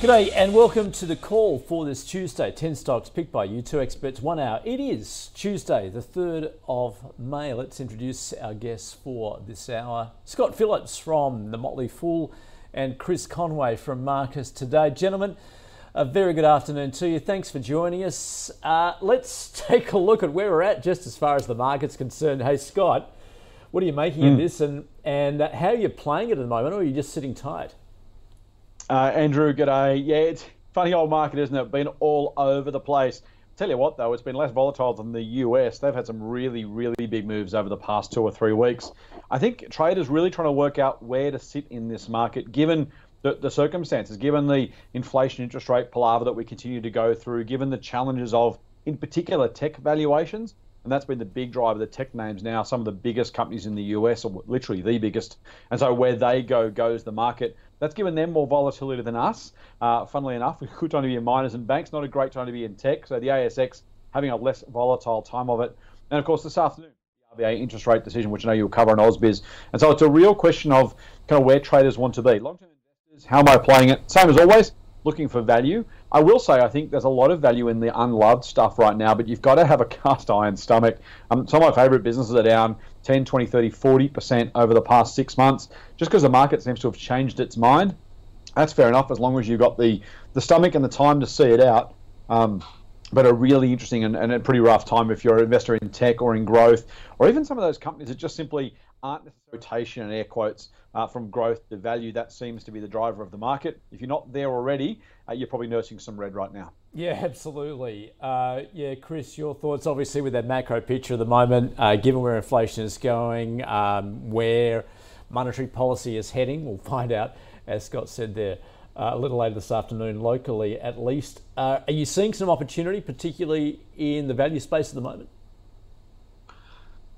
G'day and welcome to the call for this Tuesday. 10 stocks picked by you, two experts, one hour. It is Tuesday, the 3rd of May. Let's introduce our guests for this hour Scott Phillips from The Motley Fool and Chris Conway from Marcus Today. Gentlemen, a very good afternoon to you. Thanks for joining us. Uh, let's take a look at where we're at just as far as the market's concerned. Hey, Scott, what are you making mm. of this and, and how are you playing it at the moment, or are you just sitting tight? Uh, Andrew, g'day. Yeah, it's funny old market, isn't it? Been all over the place. Tell you what, though, it's been less volatile than the US. They've had some really, really big moves over the past two or three weeks. I think traders really trying to work out where to sit in this market, given the, the circumstances, given the inflation interest rate palaver that we continue to go through, given the challenges of, in particular, tech valuations and that's been the big driver. The tech names now, some of the biggest companies in the US, or literally the biggest, and so where they go goes the market. That's given them more volatility than us. Uh, funnily enough, a good time to be in miners and banks, not a great time to be in tech. So the ASX having a less volatile time of it. And of course, this afternoon, the RBA interest rate decision, which I know you'll cover on AusBiz. And so it's a real question of kind of where traders want to be. Long-term investors, how am I playing it? Same as always, looking for value. I will say I think there's a lot of value in the unloved stuff right now, but you've got to have a cast iron stomach. Um, some of my favourite businesses are down 10, 20, 30, 40% over the past six months, just because the market seems to have changed its mind. That's fair enough as long as you've got the, the stomach and the time to see it out. Um, but a really interesting and, and, a pretty rough time if you're an investor in tech or in growth, or even some of those companies that just simply aren't rotation and air quotes uh, from growth to value. That seems to be the driver of the market. If you're not there already, uh, you're probably nursing some red right now. Yeah, absolutely. Uh, yeah, Chris, your thoughts obviously with that macro picture at the moment, uh, given where inflation is going, um, where monetary policy is heading, we'll find out, as Scott said there. Uh, a little later this afternoon, locally at least. Uh, are you seeing some opportunity, particularly in the value space at the moment?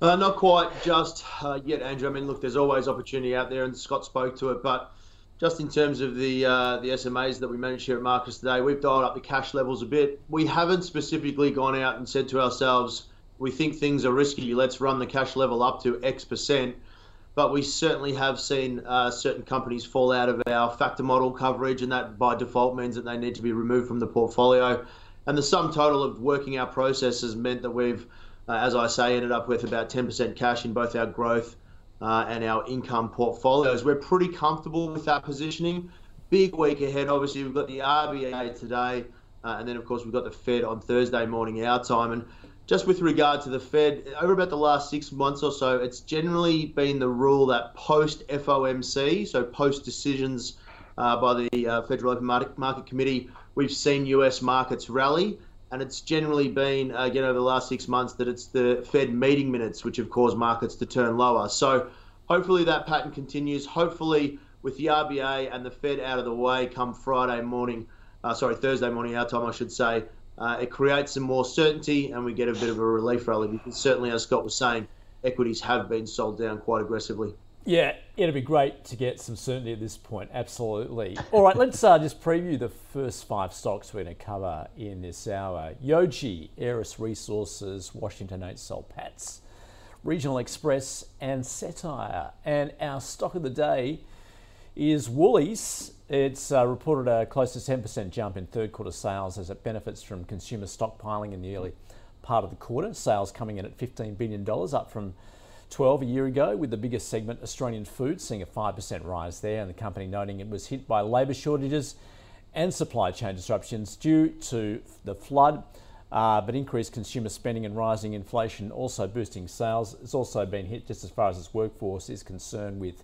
Uh, not quite just uh, yet, Andrew. I mean, look, there's always opportunity out there, and Scott spoke to it. But just in terms of the uh, the SMAs that we managed here at Marcus today, we've dialed up the cash levels a bit. We haven't specifically gone out and said to ourselves, we think things are risky. Let's run the cash level up to X percent. But we certainly have seen uh, certain companies fall out of our factor model coverage, and that by default means that they need to be removed from the portfolio. And the sum total of working our processes meant that we've uh, as I say, ended up with about 10% cash in both our growth uh, and our income portfolios. We're pretty comfortable with that positioning. Big week ahead. Obviously, we've got the RBA today, uh, and then of course we've got the Fed on Thursday morning our time. And just with regard to the Fed, over about the last six months or so, it's generally been the rule that post FOMC, so post decisions uh, by the uh, Federal Open Market Committee, we've seen US markets rally and it's generally been again over the last six months that it's the Fed meeting minutes which have caused markets to turn lower. So hopefully that pattern continues. Hopefully with the RBA and the Fed out of the way come Friday morning, uh, sorry Thursday morning our time I should say, uh, it creates some more certainty and we get a bit of a relief rally because certainly as Scott was saying, equities have been sold down quite aggressively. Yeah, it'd be great to get some certainty at this point. Absolutely. All right, let's uh, just preview the first five stocks we're going to cover in this hour. Yojee, Aeris Resources, Washington H. Soul Patts, Regional Express, and Cettire. And our stock of the day is Woolies. It's uh, reported a close to 10% jump in third quarter sales as it benefits from consumer stockpiling in the early part of the quarter. Sales coming in at $15 billion, up from 12 a year ago, with the biggest segment, Australian food, seeing a 5% rise there, and the company noting it was hit by labour shortages and supply chain disruptions due to the flood. Uh, but increased consumer spending and rising inflation also boosting sales. It's also been hit just as far as its workforce is concerned with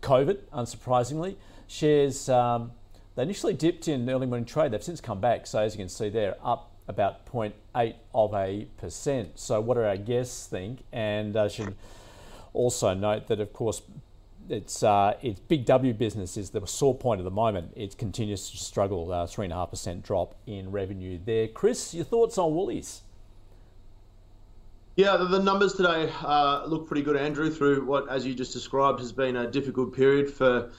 COVID, unsurprisingly. Shares, um, they initially dipped in early morning trade. They've since come back. So as you can see there, up about 0.8 of a percent. So, what do our guests think? And I should also note that, of course, it's uh, it's Big W business is the sore point at the moment. It continues to struggle, uh, three and a half percent drop in revenue there. Chris, your thoughts on Woolies? Yeah, the, numbers today uh, look pretty good, Andrew. Through what, as you just described, has been a difficult period for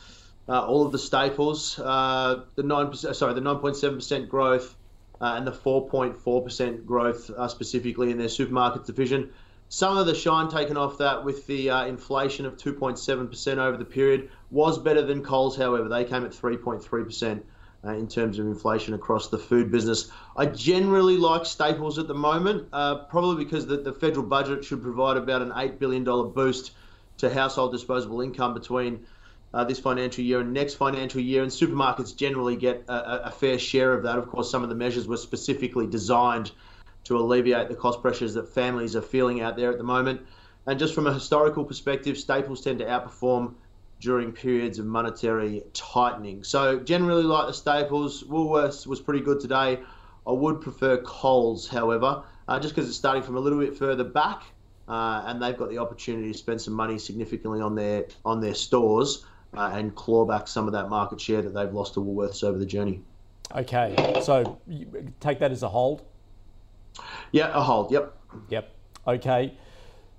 uh, all of the staples. Uh, the nine percent, sorry, the nine point seven percent growth uh, and the four point four percent growth specifically in their supermarkets division some of the shine taken off that with the uh, inflation of 2.7% over the period was better than Coles, however. They came at 3.3% uh, in terms of inflation across the food business. I generally like staples at the moment, uh, probably because the, the federal budget should provide about an $8 billion boost to household disposable income between uh, this financial year and next financial year. And supermarkets generally get a, a fair share of that. Of course, some of the measures were specifically designed to alleviate the cost pressures that families are feeling out there at the moment. And just from a historical perspective, staples tend to outperform during periods of monetary tightening. So generally like the staples, Woolworths was pretty good today. I would prefer Coles, however, uh, just because it's starting from a little bit further back, uh, and they've got the opportunity to spend some money significantly on their on their stores uh, and claw back some of that market share that they've lost to Woolworths over the journey. Okay, so take that as a hold. Yeah, a hold. Yep. Yep. Okay.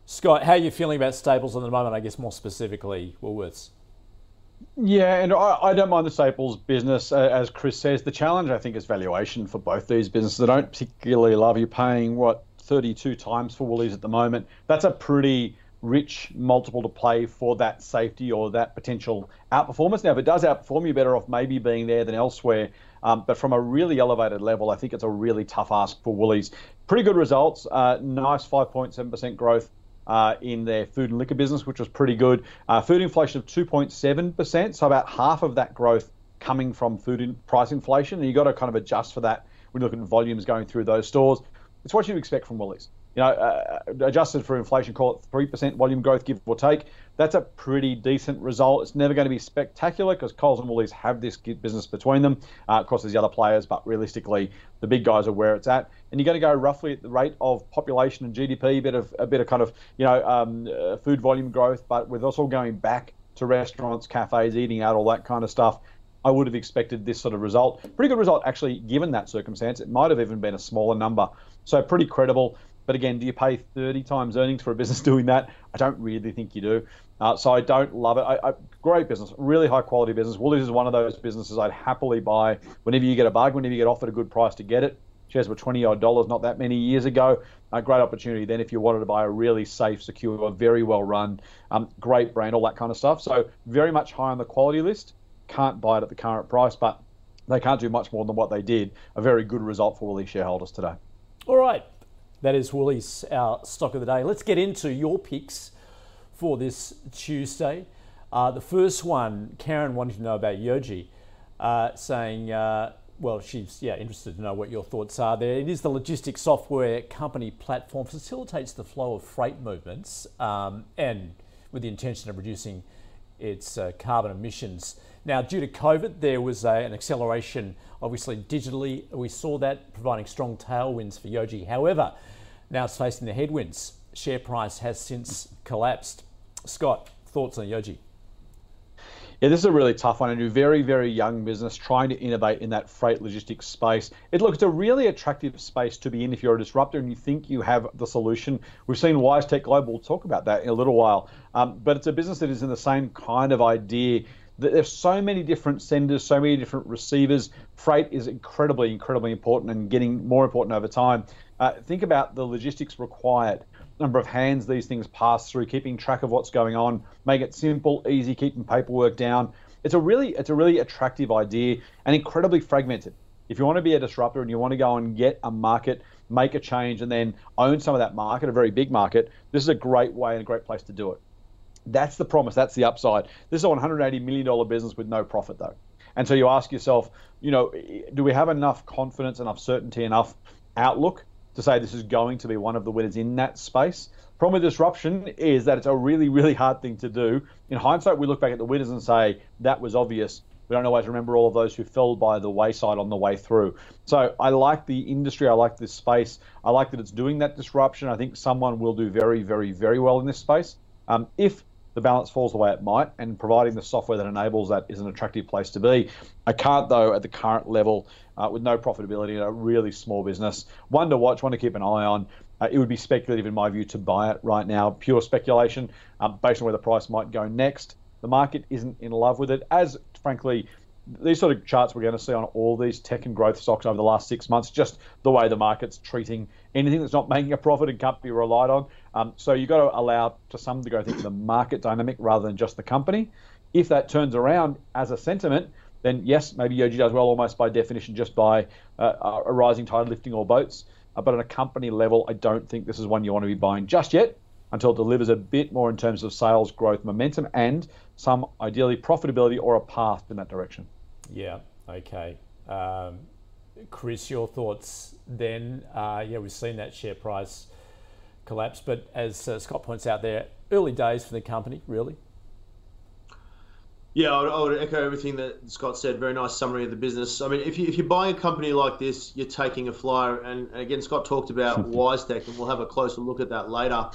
Scott, how are you feeling about Staples at the moment? I guess more specifically, Woolworths. Yeah, and I, I don't mind the Staples business. Uh, as Chris says, the challenge I think is valuation for both these businesses. I don't particularly love you paying what 32 times for Woolies at the moment. That's a pretty rich multiple to play for that safety or that potential outperformance. Now, if it does outperform, you're better off maybe being there than elsewhere. Um, but from a really elevated level, I think it's a really tough ask for Woolies. Pretty good results. Uh, nice 5.7% growth uh, in their food and liquor business, which was pretty good. Uh, food inflation of 2.7%, so about half of that growth coming from food in price inflation. And you've got to kind of adjust for that when you look at volumes going through those stores. It's what you expect from Woolies you know, uh, adjusted for inflation, call it 3% volume growth, give or take. That's a pretty decent result. It's never going to be spectacular because Coles and Woolies have this business between them. Uh, of course, there's the other players, but realistically, the big guys are where it's at. And you're going to go roughly at the rate of population and GDP, a bit of a bit of kind of you know um, uh, food volume growth, but with us all going back to restaurants, cafes, eating out, all that kind of stuff. I would have expected this sort of result. Pretty good result, actually, given that circumstance. It might have even been a smaller number. So pretty credible. But again, do you pay 30 times earnings for a business doing that? I don't really think you do. Uh, so I don't love it. I, I, great business, really high quality business. Woolies is one of those businesses I'd happily buy whenever you get a bargain, whenever you get offered a good price to get it. Shares were 20 odd dollars not that many years ago. A great opportunity then if you wanted to buy a really safe, secure, very well run, um, great brand, all that kind of stuff. So very much high on the quality list. Can't buy it at the current price, but they can't do much more than what they did. A very good result for Woolies shareholders today. All right. That is Woolies, our stock of the day. Let's get into your picks for this Tuesday. Uh, the first one, Karen wanted to know about Yojee, uh, saying, uh, well, she's yeah interested to know what your thoughts are there. It is the logistics software company platform facilitates the flow of freight movements um, and with the intention of reducing its uh, carbon emissions. Now, due to COVID, there was a, an acceleration, obviously digitally. We saw that providing strong tailwinds for Yojee. However, now it's facing the headwinds. Share price has since collapsed. Scott, thoughts on Yojee? Yeah, this is a really tough one. A new, very, very young business trying to innovate in that freight logistics space. It looks a really attractive space to be in if you're a disruptor and you think you have the solution. We've seen WiseTech Global talk about that in a little while. Um, but it's a business that is in the same kind of idea there's so many different senders, so many different receivers. Freight is incredibly, incredibly important and getting more important over time. Uh, think about the logistics required, number of hands these things pass through, keeping track of what's going on, make it simple, easy, keeping paperwork down. It's a really, it's a really attractive idea and incredibly fragmented. If you want to be a disruptor and you want to go and get a market, make a change, and then own some of that market, a very big market, this is a great way and a great place to do it. That's the promise. That's the upside. This is a $180 million business with no profit, though. And so you ask yourself, you know, do we have enough confidence, enough certainty, enough outlook to say this is going to be one of the winners in that space? Problem with disruption is that it's a really, really hard thing to do. In hindsight, we look back at the winners and say that was obvious. We don't always remember all of those who fell by the wayside on the way through. So I like the industry. I like this space. I like that it's doing that disruption. I think someone will do very, very, very well in this space. Um, if the balance falls the way it might, and providing the software that enables that is an attractive place to be. I can't, though, at the current level, uh, with no profitability in a really small business, one to watch, one to keep an eye on. Uh, it would be speculative, in my view, to buy it right now. Pure speculation, um, based on where the price might go next. The market isn't in love with it, as frankly these sort of charts we're going to see on all these tech and growth stocks over the last six months, just the way the market's treating anything that's not making a profit and can't be relied on. Um, so you've got to allow, to some degree, I think, the market dynamic rather than just the company. If that turns around as a sentiment, then yes, maybe Yojee does well almost by definition just by uh, a rising tide lifting all boats. Uh, but on a company level, I don't think this is one you want to be buying just yet until it delivers a bit more in terms of sales growth momentum and some ideally profitability or a path in that direction. Yeah, okay. Um, Chris, your thoughts then? Uh, yeah, we've seen that share price collapse, but as uh, Scott points out there, early days for the company, really. Yeah, I would, I would, echo everything that Scott said. Very nice summary of the business. I mean, if, you, if you're buying a company like this, you're taking a flyer. And again, Scott talked about WiseTech, and we'll have a closer look at that later.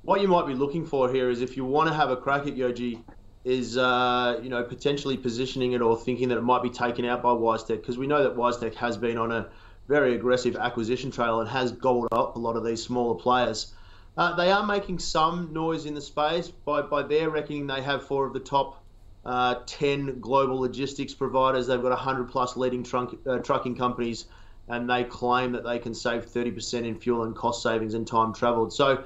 What you might be looking for here is if you want to have a crack at Yojee, is uh, you know potentially positioning it or thinking that it might be taken out by WiseTech because we know that WiseTech has been on a very aggressive acquisition trail and has gobbled up a lot of these smaller players. Uh, they are making some noise in the space. By, by their reckoning, they have four of the top uh, 10 global logistics providers. They've got 100 plus leading trunk, uh, trucking companies, and they claim that they can save 30% in fuel and cost savings and time traveled. So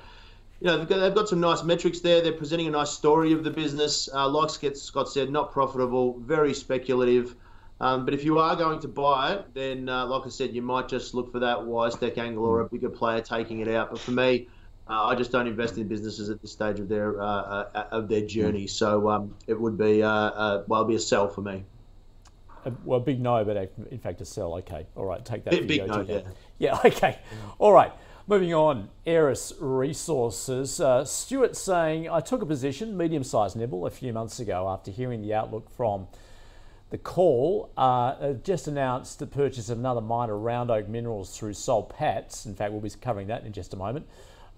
you know, they've got, they've got some nice metrics there. They're presenting a nice story of the business. Uh, like Scott said, not profitable, very speculative. Um, but if you are going to buy it, then, uh, like I said, you might just look for that WiseTech angle or a bigger player taking it out. But for me, uh, I just don't invest in businesses at this stage of their uh, uh, of their journey. So um, it would be uh, well, it'd be a sell for me. Well, big no, but in fact a sell. Okay, all right, take that. Big, big no, yeah. Yeah, okay, all right. Moving on, Aeris Resources. Uh, Stuart saying, I took a position, medium sized nibble, a few months ago after hearing the outlook from the call. Uh, just announced the purchase of another miner, Round Oak Minerals, through Soul Patts. In fact, we'll be covering that in just a moment.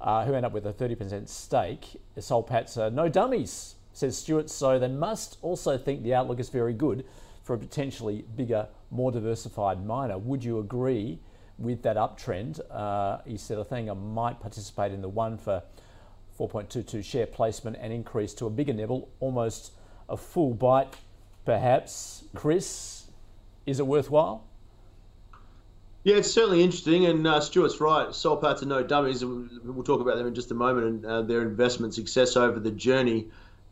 Uh, who end up with a 30% stake. Soul Patts are no dummies, says Stuart, so they must also think the outlook is very good for a potentially bigger, more diversified miner. Would you agree? With that uptrend, uh, he said, I think I might participate in the one for 4.22 share placement and increase to a bigger nibble, almost a full bite, perhaps. Chris, is it worthwhile? Yeah, it's certainly interesting, and uh, Stuart's right. Soul Patts are no dummies. We'll talk about them in just a moment and uh, their investment success over the journey.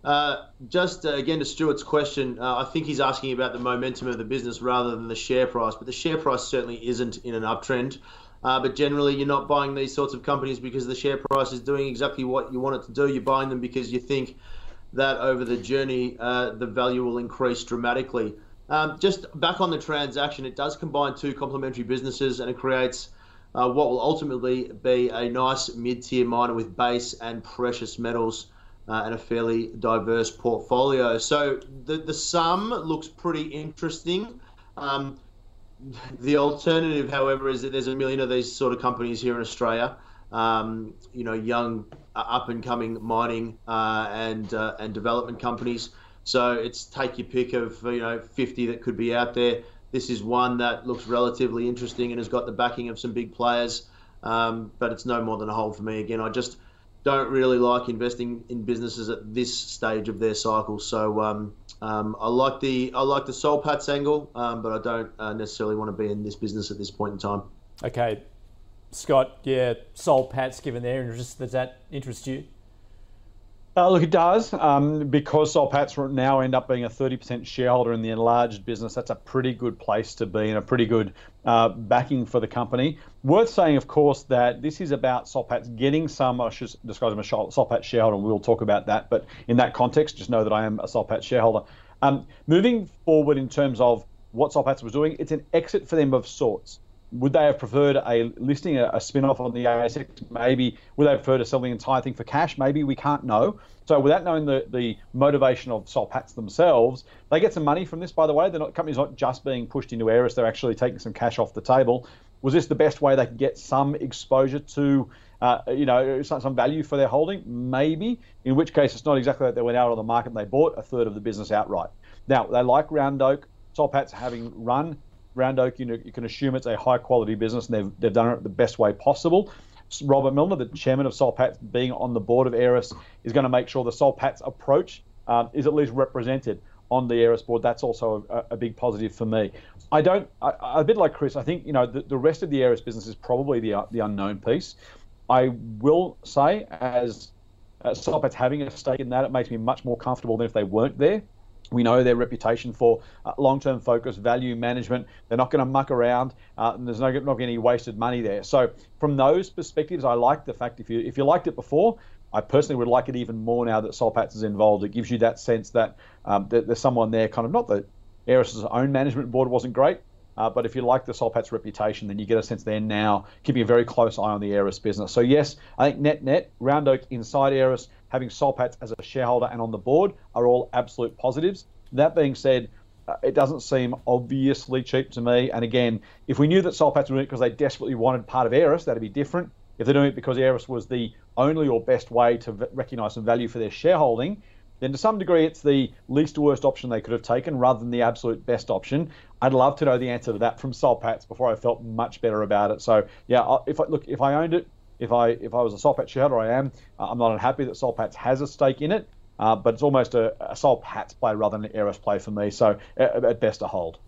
Uh, just uh, again to Stuart's question, uh, I think he's asking about the momentum of the business rather than the share price. But the share price certainly isn't in an uptrend. Uh, but generally, you're not buying these sorts of companies because the share price is doing exactly what you want it to do. You're buying them because you think that over the journey, uh, the value will increase dramatically. Um, just back on the transaction, it does combine two complementary businesses and it creates uh, what will ultimately be a nice mid tier miner with base and precious metals uh, and a fairly diverse portfolio. So the, the sum looks pretty interesting. Um, the alternative, however, is that there's a million of these sort of companies here in Australia. Um, you know, young, uh, up and coming mining uh, and uh, and development companies. So it's take your pick of you know 50 that could be out there. This is one that looks relatively interesting and has got the backing of some big players. Um, but it's no more than a hold for me. Again, I just don't really like investing in businesses at this stage of their cycle. So um, um, I like the I like the Soul Patts angle, um, but I don't uh, necessarily want to be in this business at this point in time. Okay, Scott. Yeah, Soul Patts. Given their interest, does that interest you? Uh, look, it does um, because Soul Patts now end up being a 30% shareholder in the enlarged business. That's a pretty good place to be and a pretty good uh, backing for the company. Worth saying, of course, that this is about Soul Patts getting some. I should describe them as Soul Patts shareholder, and we'll talk about that. But in that context, just know that I am a Soul Patts shareholder. Um, moving forward in terms of what Soul Patts was doing, it's an exit for them of sorts. Would they have preferred a listing, a, a spin off on the ASX? Maybe. Would they preferred to sell the entire thing for cash? Maybe. We can't know. So without knowing the, the motivation of Soul Patts themselves, they get some money from this, by the way. The company's not just being pushed into Aeris, they're actually taking some cash off the table. Was this the best way they could get some exposure to, uh, you know, some, some value for their holding? Maybe. In which case, it's not exactly like they went out on the market and they bought a third of the business outright. Now, they like Round Oak. Soul Patts having run Round Oak, you, know, you can assume it's a high quality business and they've, they've done it the best way possible. Robert Millner, the chairman of Soul Patts, being on the board of Aeris, is going to make sure the Soul Patts approach um, is at least represented on the Aeris board. That's also a, a big positive for me. I don't, I, a bit like Chris, I think you know the, the rest of the Aeris business is probably the the unknown piece. I will say, as uh, Soul Patts having a stake in that, it makes me much more comfortable than if they weren't there. We know their reputation for uh, long-term focus, value management. They're not going to muck around, uh, and there's no not any wasted money there. So from those perspectives, I like the fact if you if you liked it before, I personally would like it even more now that Soul Patts is involved. It gives you that sense that, um, that there's someone there, kind of not that Aeris's own management board wasn't great, uh, but if you like the Soul Patts reputation, then you get a sense they're now keeping a very close eye on the Aeris business. So yes, I think net net, Round Oak inside Aeris, having Soul Patts as a shareholder and on the board are all absolute positives. That being said, uh, it doesn't seem obviously cheap to me. And again, if we knew that Soul Patts were doing it because they desperately wanted part of Aeris, that'd be different. If they're doing it because Aeris was the only or best way to recognise some value for their shareholding, then to some degree it's the least worst option they could have taken rather than the absolute best option. I'd love to know the answer to that from Soul Patts before I felt much better about it. So yeah, if I look, if I owned it, if I if I was a Soul Patts shareholder, I am. Uh, I'm not unhappy that Soul Patts has a stake in it, uh, but it's almost a, a Soul Patts play rather than an Aeris play for me. So at, at best, a hold.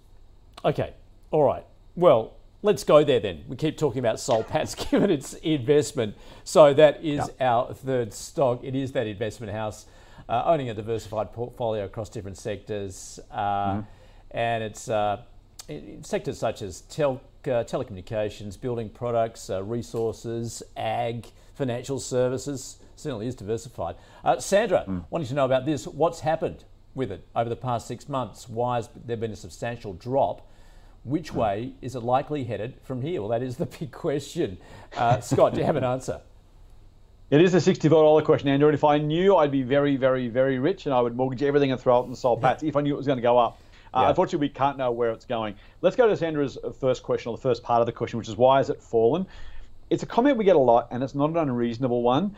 Okay, all right. Well, let's go there then. We keep talking about Soul Patts given its investment. So that is yep. our third stock. It is that investment house uh, owning a diversified portfolio across different sectors. Uh, mm-hmm. And it's uh, sectors such as tel- uh, telecommunications, building products, uh, resources, ag, financial services. Certainly is diversified. Uh, Sandra, mm. wanting to know about this, what's happened with it over the past six months? Why has there been a substantial drop? Which mm. way is it likely headed from here? Well, that is the big question. Scott, do you have an answer? It is a $64 question, Andrew. And if I knew I'd be very, very, very rich and I would mortgage everything and throw it in the Soul Patts if I knew it was going to go up. Uh, yeah. Unfortunately, we can't know where it's going. Let's go to Sandra's first question, or the first part of the question, which is why has it fallen? It's a comment we get a lot, and it's not an unreasonable one.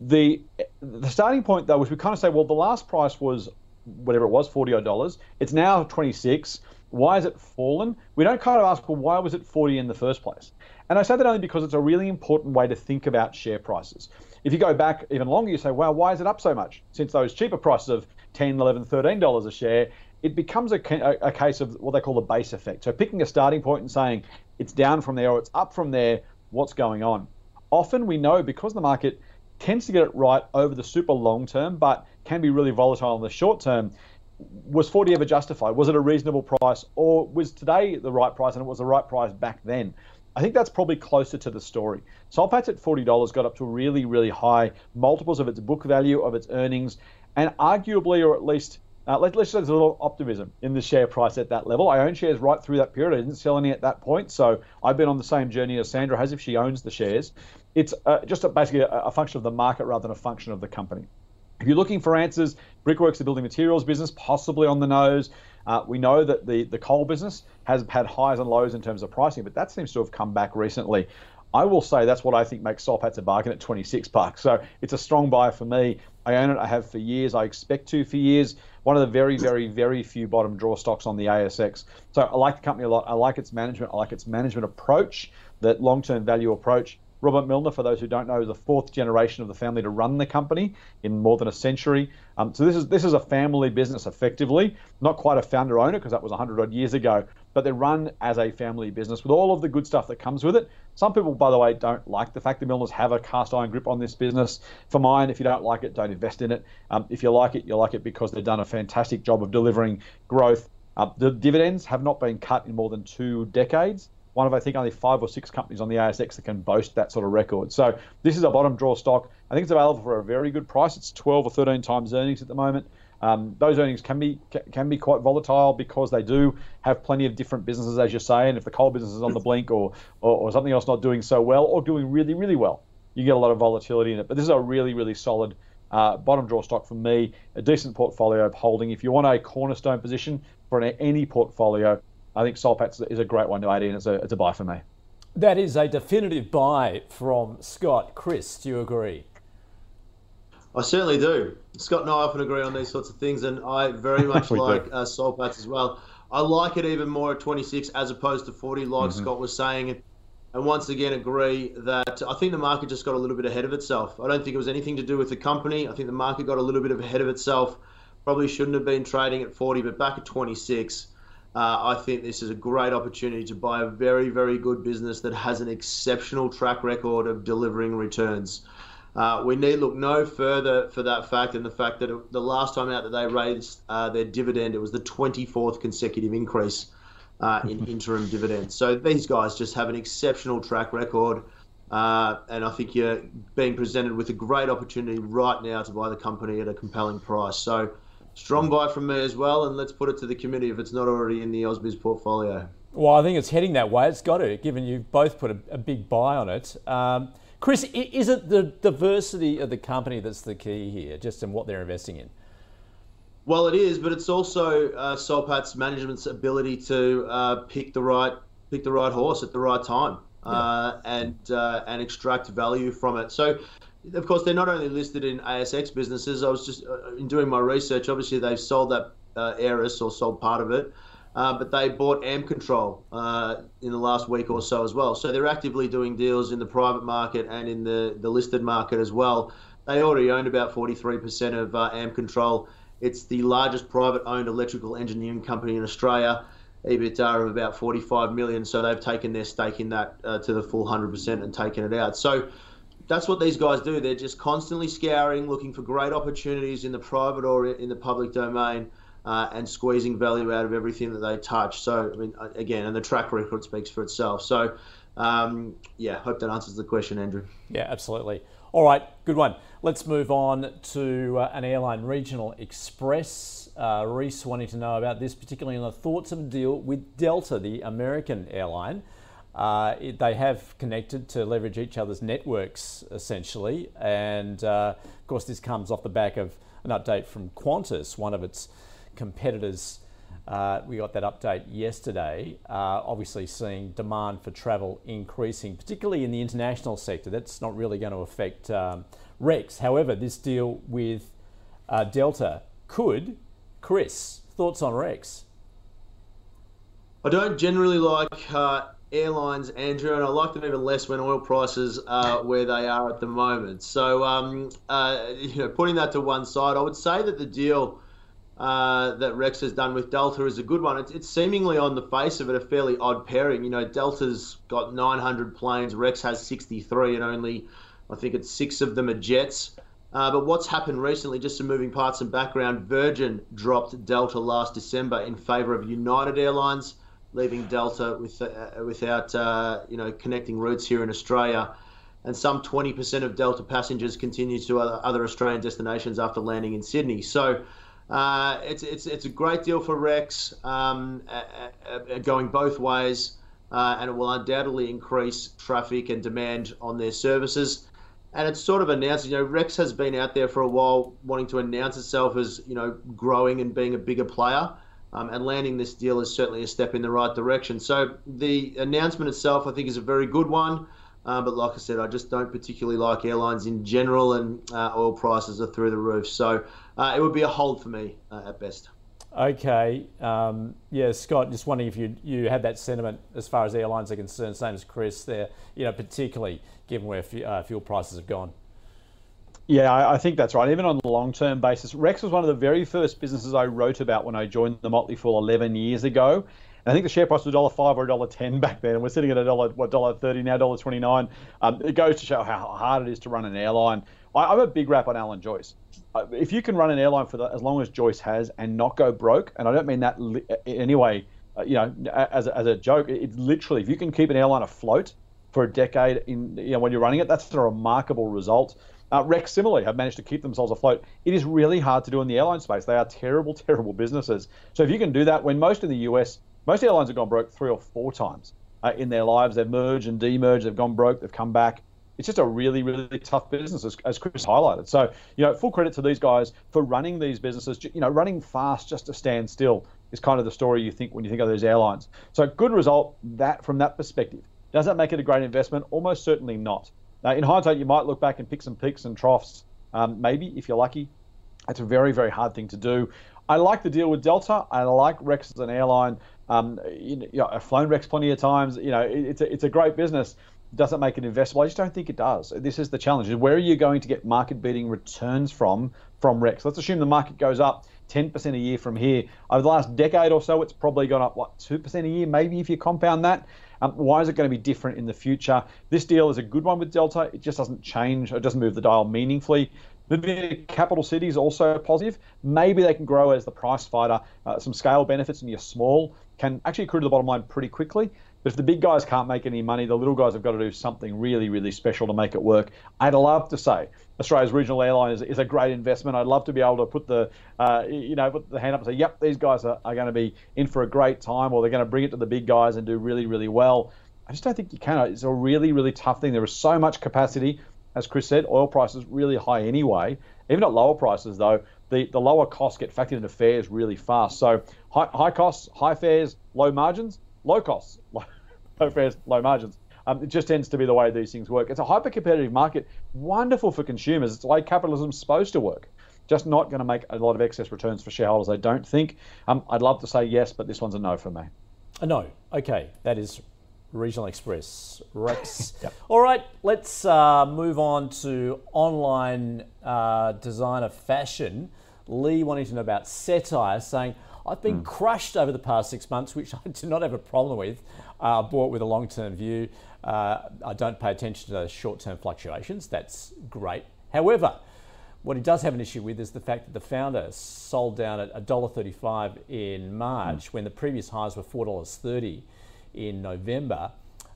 The the starting point, though, is we kind of say, well, the last price was whatever it was, 40 odd dollars. It's now 26. Why has it fallen? We don't kind of ask, well, why was it 40 in the first place? And I say that only because it's a really important way to think about share prices. If you go back even longer, you say, wow, why is it up so much? Since those cheaper prices of 10, 11, 13 dollars a share, it becomes a, a, case of what they call the base effect. So picking a starting point and saying it's down from there or it's up from there, what's going on? Often we know because the market tends to get it right over the super long term, but can be really volatile in the short term. Was 40 ever justified? Was it a reasonable price, or was today the right price and it was the right price back then? I think that's probably closer to the story. Soul Patts at $40 got up to really, really high multiples of its book value, of its earnings, and arguably, or at least, uh, let, us say there's a little optimism in the share price at that level. I own shares right through that period. I didn't sell any at that point, so I've been on the same journey as Sandra has if she owns the shares. It's uh, just a, basically a, a function of the market rather than a function of the company. If you're looking for answers, Brickworks, the building materials business, possibly on the nose. Uh, we know that the, the coal business has had highs and lows in terms of pricing, but that seems to have come back recently. I will say that's what I think makes Soul Patts a bargain at 26 bucks. So it's a strong buy for me. I own it. I have for years. I expect to for years. One of the very, very, very few bottom draw stocks on the ASX. So I like the company a lot. I like its management. I like its management approach, that long-term value approach. Robert Millner, for those who don't know, is the fourth generation of the family to run the company in more than a century. Um, so this is this is a family business, effectively, not quite a founder owner because that was 100 odd years ago, but they're run as a family business with all of the good stuff that comes with it. Some people, by the way, don't like the fact that Millners have a cast iron grip on this business. For mine, if you don't like it, don't invest in it. Um, if you like it, you like it because they've done a fantastic job of delivering growth. Uh, the dividends have not been cut in more than two decades one of I think only five or six companies on the ASX that can boast that sort of record. So this is a bottom draw stock. I think it's available for a very good price. It's 12 or 13 times earnings at the moment. Um, those earnings can be can be quite volatile because they do have plenty of different businesses, as you say. And if the coal business is on the blink or, or, or something else not doing so well or doing really really well, you get a lot of volatility in it. But this is a really really solid uh, bottom draw stock for me, a decent portfolio of holding. If you want a cornerstone position for an, any portfolio, I think Soul Patts is a great one to add in. It's a, it's a buy for me. That is a definitive buy from Scott. Chris, do you agree? I certainly do. Scott and I often agree on these sorts of things, and I very much like uh, Soul as well. I like it even more at 26 as opposed to 40, like mm-hmm. Scott was saying. And once again, agree that I think the market just got a little bit ahead of itself. I don't think it was anything to do with the company. I think the market got a little bit ahead of itself. Probably shouldn't have been trading at 40, but back at 26, uh, I think this is a great opportunity to buy a very, very good business that has an exceptional track record of delivering returns. Uh, we need look no further for that fact and the fact that it, the last time out that they raised uh, their dividend, it was the 24th consecutive increase uh, in interim dividends. So these guys just have an exceptional track record. Uh, and I think you're being presented with a great opportunity right now to buy the company at a compelling price. So strong buy from me as well. And let's put it to the committee if it's not already in the Ausbiz portfolio. Well, I think it's heading that way. It's got to, given you've both put a, a big buy on it. Um, Chris, is it the diversity of the company that's the key here, just in what they're investing in? Well, it is, but it's also uh, Soul Patts management's ability to uh, pick the right pick the right horse at the right time uh, yeah. and uh, and extract value from it. So, of course, they're not only listed in ASX businesses. I was just uh, in doing my research. Obviously, they've sold that uh, Aeris or sold part of it. Uh, but they bought Ampcontrol uh, in the last week or so as well. So they're actively doing deals in the private market and in the, the listed market as well. They already owned about 43% of uh, Ampcontrol. It's the largest private owned electrical engineering company in Australia. EBITDA of about 45 million. So they've taken their stake in that uh, to the full 100% and taken it out. So that's what these guys do. They're just constantly scouring, looking for great opportunities in the private or in the public domain uh, and squeezing value out of everything that they touch. So, I mean, uh, again, and the track record speaks for itself. So, um, yeah, hope that answers the question, Andrew. Yeah, absolutely. All right, good one. Let's move on to uh, an airline, Regional Express. Uh, Reese wanting to know about this, particularly on the thoughts of a deal with Delta, the American airline. Uh, it, they have connected to leverage each other's networks essentially, and uh, of course, this comes off the back of an update from Qantas, one of its competitors. Uh, we got that update yesterday. Uh, obviously, seeing demand for travel increasing, particularly in the international sector. That's not really going to affect um, Rex. However, this deal with uh, Delta could. Chris, thoughts on Rex? I don't generally like uh, airlines, Andrew, and I like them even less when oil prices are where they are at the moment. So, um, uh, you know, putting that to one side, I would say that the deal uh, that Rex has done with Delta is a good one. It's, it's, seemingly on the face of it a fairly odd pairing. You know, Delta's got 900 planes, Rex has 63, and only I think it's six of them are jets. Uh, but what's happened recently, just some moving parts and background, Virgin dropped Delta last December in favour of United Airlines, leaving Delta with, uh, without uh, you know connecting routes here in Australia. And some 20% of Delta passengers continue to other, other Australian destinations after landing in Sydney. So uh, it's, it's, it's a great deal for Rex, um, going both ways, uh, and it will undoubtedly increase traffic and demand on their services. And it's sort of announced, you know, Rex has been out there for a while wanting to announce itself as, you know, growing and being a bigger player. Um, and landing this deal is certainly a step in the right direction. So the announcement itself, I think, is a very good one. Uh, but like I said, I just don't particularly like airlines in general, and uh, oil prices are through the roof. So uh, it would be a hold for me uh, at best. Okay. Um, yeah, Scott, just wondering if you you had that sentiment as far as airlines are concerned, same as Chris there, you know, particularly given where f- uh, fuel prices have gone. Yeah, I, I think that's right. Even on the long term basis, Rex was one of the very first businesses I wrote about when I joined the Motley Fool 11 years ago. I think the share price was $1.05 or $1.10 back then, and we're sitting at a dollar, what, $1.30 now, $1.29. Um, it goes to show how hard it is to run an airline. I, am a big rap on Alan Joyce. Uh, if you can run an airline for the, as long as Joyce has and not go broke, and I don't mean that li- anyway, uh, you know, as a, as a joke, it's literally if you can keep an airline afloat for a decade in you know when you're running it, that's a remarkable result. Uh, Rex similarly have managed to keep themselves afloat. It is really hard to do in the airline space. They are terrible, terrible businesses. So if you can do that, when most in the US, most airlines have gone broke three or four times uh, in their lives. They've merged and demerged. They've gone broke. They've come back. It's just a really, really tough business, as, as Chris highlighted. So, you know, full credit to these guys for running these businesses. You know, running fast just to stand still is kind of the story you think when you think of those airlines. So, good result that from that perspective. Does that make it a great investment? Almost certainly not. Now, in hindsight, you might look back and pick some peaks and troughs. Um, maybe if you're lucky. It's a very, very hard thing to do. I like the deal with Delta. I like Rex as an airline. Um, you know, I've flown Rex plenty of times. You know, it, it's a, it's a great business. Does it make it investable? I just don't think it does. This is the challenge. Where are you going to get market-beating returns from from Rex? Let's assume the market goes up 10% a year from here. Over the last decade or so, it's probably gone up, what, 2% a year, maybe if you compound that. Um, why is it going to be different in the future? This deal is a good one with Delta. It just doesn't change, it doesn't move the dial meaningfully. The capital city is also positive. Maybe they can grow as the price fighter. Uh, some scale benefits, and you're small, can actually accrue to the bottom line pretty quickly. But if the big guys can't make any money, the little guys have got to do something really, really special to make it work. I'd love to say Australia's regional airline is, is a great investment. I'd love to be able to put the, uh, you know, put the hand up and say, yep, these guys are, are going to be in for a great time, or they're going to bring it to the big guys and do really, really well. I just don't think you can. It's a really, really tough thing. There is so much capacity. As Chris said, oil prices really high anyway. Even at lower prices, though, the, the lower costs get factored into fares really fast. So high, high costs, high fares, low margins, low costs, low, low fares, low margins. Um, it just tends to be the way these things work. It's a hyper competitive market, wonderful for consumers. It's the way capitalism's supposed to work. Just not going to make a lot of excess returns for shareholders, I don't think. Um, I'd love to say yes, but this one's a no for me. A no. Okay, that is Regional Express, Rex. yep. All right, let's uh, move on to online uh, designer fashion. Lee wanting to know about Cettire, saying, I've been mm. crushed over the past six months, which I do not have a problem with. Uh, bought with a long term view. Uh, I don't pay attention to short term fluctuations. That's great. However, what he does have an issue with is the fact that the founder sold down at $1.35 in March mm. when the previous highs were $4.30 in November,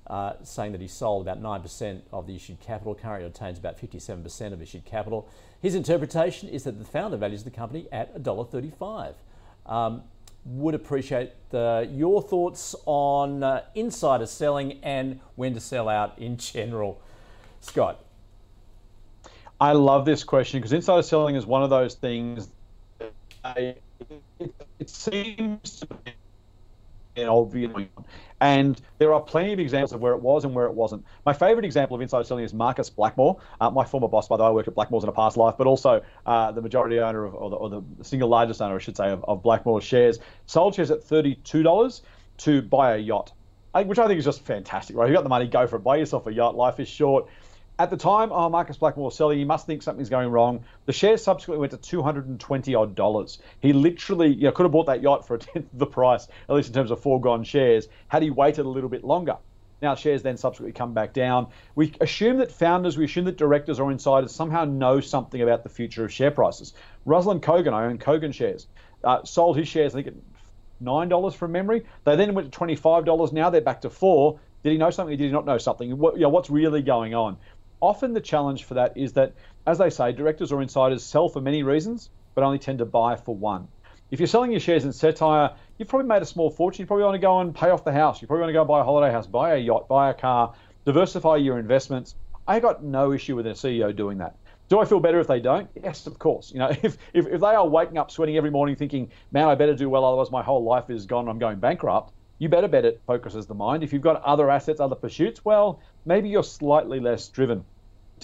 uh, saying that he sold about 9% of the issued capital, currently retains about 57% of issued capital. His interpretation is that the founder values the company at $1.35. Um, would appreciate the, your thoughts on uh, insider selling and when to sell out in general. Scott. I love this question because insider selling is one of those things. it, it, seems to be an obvious and there are plenty of examples of where it was and where it wasn't. My favorite example of insider selling is Marcus Blackmore, uh, my former boss, by the way. I worked at Blackmores in a past life, but also uh, the majority owner of, or the, or the, single largest owner, I should say, of, of Blackmores shares. Sold shares at $32 to buy a yacht, which I think is just fantastic, right? If you got the money, go for it. Buy yourself a yacht. Life is short. At the time, oh, Marcus Blackmore selling, he must think something's going wrong. The shares subsequently went to 220 odd dollars. He literally, you know, could have bought that yacht for a tenth of the price, at least in terms of foregone shares, had he waited a little bit longer. Now, shares then subsequently come back down. We assume that founders, we assume that directors or insiders somehow know something about the future of share prices. Ruslan Kogan, I own Kogan shares, uh, sold his shares, I think, at $9 from memory. They then went to $25. Now they're back to 4 Did he know something? Did he not know something? What, you know, what's really going on? Often the challenge for that is that, as they say, directors or insiders sell for many reasons, but only tend to buy for one. If you're selling your shares in Cettire, you've probably made a small fortune. You probably want to go and pay off the house. You probably want to go and buy a holiday house, buy a yacht, buy a car, diversify your investments. I got no issue with a CEO doing that. Do I feel better if they don't? Yes, of course. You know, if, if, if they are waking up sweating every morning thinking, man, I better do well, otherwise my whole life is gone, I'm going bankrupt, you better bet it focuses the mind. If you've got other assets, other pursuits, well, maybe you're slightly less driven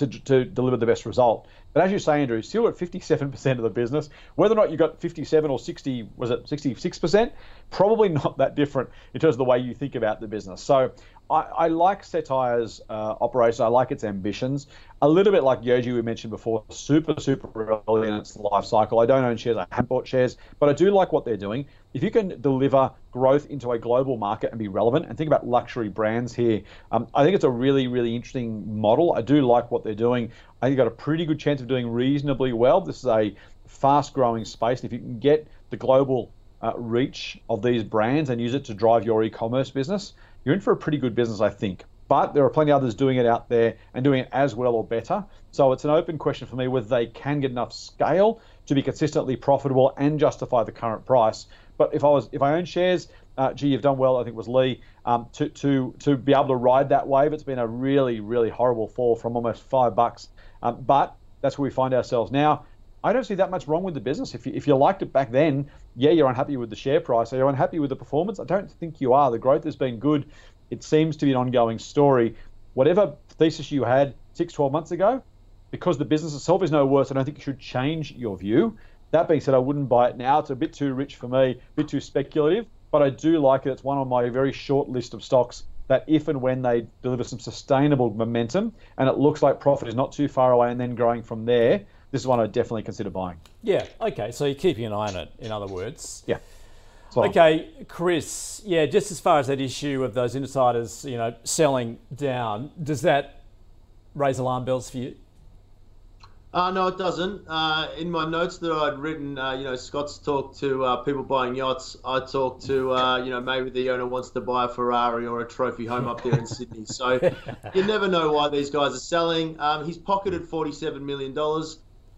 to, to deliver the best result. But as you say, Andrew, still at 57% of the business. Whether or not you got 57 or 60, was it 66%? Probably not that different in terms of the way you think about the business. So I, I like Cettire's uh, operation. I like its ambitions. A little bit like Yojee we mentioned before, super, super early in its life cycle. I don't own shares. I haven't bought shares, but I do like what they're doing. If you can deliver growth into a global market and be relevant, and think about luxury brands here, um, I think it's a really, really interesting model. I do like what they're doing. I think you've got a pretty good chance of doing reasonably well. This is a fast growing space. If you can get the global uh, reach of these brands and use it to drive your e commerce business, you're in for a pretty good business, I think. But there are plenty of others doing it out there and doing it as well or better. So it's an open question for me whether they can get enough scale to be consistently profitable and justify the current price. But if I was if I own shares, uh, gee, you've done well. I think it was Lee um, to to to be able to ride that wave. It's been a really really horrible fall from almost five bucks, um, but that's where we find ourselves now. I don't see that much wrong with the business. If you, if you liked it back then, yeah, you're unhappy with the share price. Are you unhappy with the performance? I don't think you are. The growth has been good. It seems to be an ongoing story. Whatever thesis you had six, 12 months ago, because the business itself is no worse, I don't think you should change your view. That being said, I wouldn't buy it now. It's a bit too rich for me, a bit too speculative, but I do like it. It's one on my very short list of stocks that if and when they deliver some sustainable momentum and it looks like profit is not too far away and then growing from there, this is one I'd definitely consider buying. Yeah, okay. So you're keeping an eye on it, in other words. Yeah. Okay, Chris. Yeah, just as far as that issue of those insiders, you know, selling down, does that raise alarm bells for you? Uh, no, it doesn't. Uh, in my notes that I'd written, uh, you know, Scott's talked to uh, people buying yachts. I talked to, uh, you know, maybe the owner wants to buy a Ferrari or a trophy home up there in Sydney. So you never know why these guys are selling. Um, he's pocketed $47 million.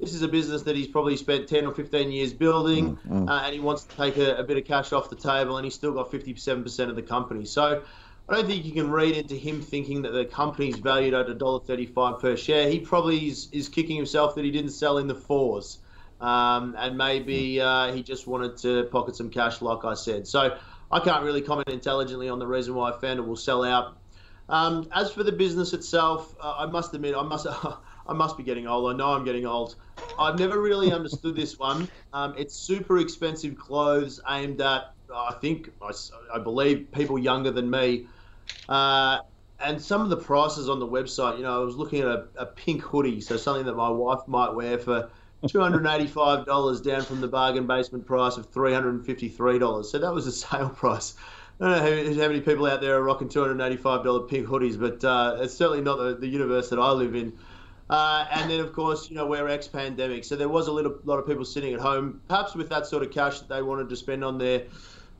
This is a business that he's probably spent 10 or 15 years building, mm-hmm. and he wants to take a, a bit of cash off the table, and he's still got 57% of the company. So I don't think you can read into him thinking that the company's valued at $1.35 per share. He probably is, is kicking himself that he didn't sell in the fours. Um, and maybe uh, he just wanted to pocket some cash, like I said. So I can't really comment intelligently on the reason why I found will sell out. Um, as for the business itself, uh, I must admit, I must, I must be getting old. I know I'm getting old. I've never really understood this one. Um, it's super expensive clothes aimed at I think I, I believe people younger than me. Uh, and some of the prices on the website, you know, I was looking at a, a pink hoodie, so something that my wife might wear for $285 down from the bargain basement price of $353. So that was the sale price. I don't know how, how many people out there are rocking $285 pink hoodies, but uh, it's certainly not the, the universe that I live in. Uh, and then, of course, you know, we're ex-pandemic, so there was a little, lot of people sitting at home, perhaps with that sort of cash that they wanted to spend on their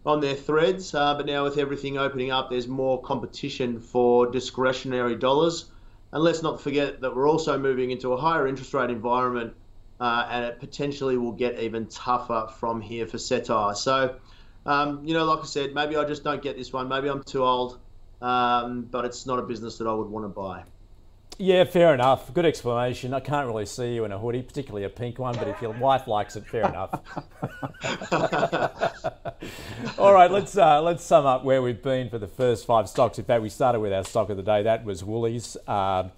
on their threads. Uh, but now with everything opening up, there's more competition for discretionary dollars. And let's not forget that we're also moving into a higher interest rate environment, uh, and it potentially will get even tougher from here for Cettire. So, um, you know, like I said, maybe I just don't get this one. Maybe I'm too old, um, but it's not a business that I would want to buy. Yeah, fair enough. Good explanation. I can't really see you in a hoodie, particularly a pink one, but if your wife likes it, fair enough. All right, let's uh, let's sum up where we've been for the first five stocks. In fact, we started with our stock of the day. That was Woolies. Uh,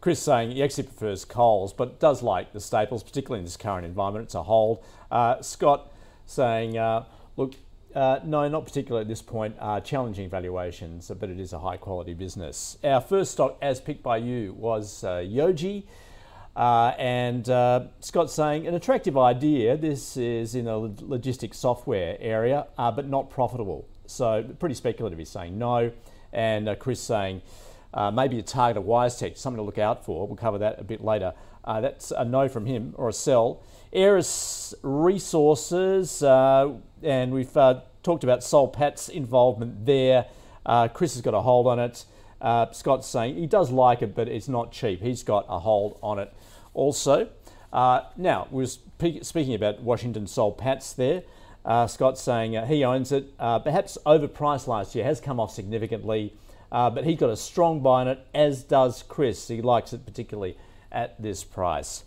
Chris saying he actually prefers Coles, but does like the staples, particularly in this current environment. It's a hold. Uh, Scott saying, uh, look, uh, no, not particularly at this point. Uh, challenging valuations, but it is a high quality business. Our first stock, as picked by you, was uh, Yojee. Uh, and uh, Scott's saying an attractive idea. This is in a logistics software area, uh, but not profitable. So pretty speculative. He's saying no. And Chris saying maybe a target of WiseTech, something to look out for. We'll cover that a bit later. That's a no from him or a sell. Aeris Resources, uh, and we've uh, talked about Soul Patts' involvement there. Uh, Chris has got a hold on it. Uh, Scott's saying he does like it, but it's not cheap. He's got a hold on it also. Uh, now, we were speaking about Washington Soul Patts there. Uh, Scott's saying he owns it, perhaps overpriced last year, has come off significantly, but he's got a strong buy on it, as does Chris. He likes it particularly at this price.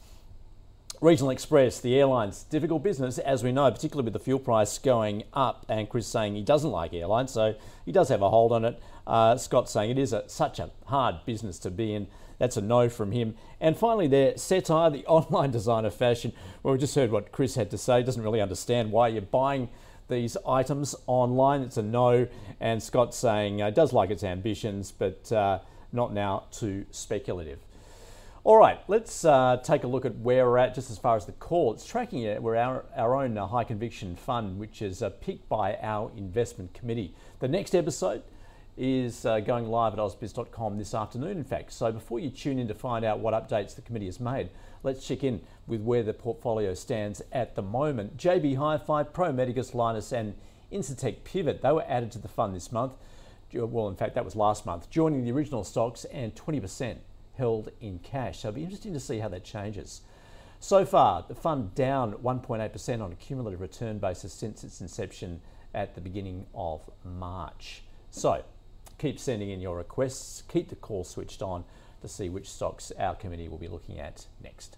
Regional Express, the airlines, difficult business, as we know, particularly with the fuel price going up. And Chris saying he doesn't like airlines, so he does have a hold on it. Uh, Scott saying it is a, such a hard business to be in. That's a no from him. And finally, there, Cettire, the online designer fashion. Well, we just heard what Chris had to say. Doesn't really understand why you're buying these items online. It's a no. And Scott saying uh, does like its ambitions, but uh, not now too speculative. All right, let's uh, take a look at where we're at just as far as the call. It's tracking it. We're our, our own uh, high conviction fund, which is uh, picked by our investment committee. The next episode is uh, going live at ausbiz.com this afternoon, in fact. So before you tune in to find out what updates the committee has made, let's check in with where the portfolio stands at the moment. JB Hi-Fi, Pro Medicus, Lynas, and Incitec Pivot, they were added to the fund this month. Well, in fact, that was last month, joining the original stocks and 20% held in cash. So it'll be interesting to see how that changes. So far, the fund down 1.8% on a cumulative return basis since its inception at the beginning of March. So keep sending in your requests, keep the call switched on to see which stocks our committee will be looking at next.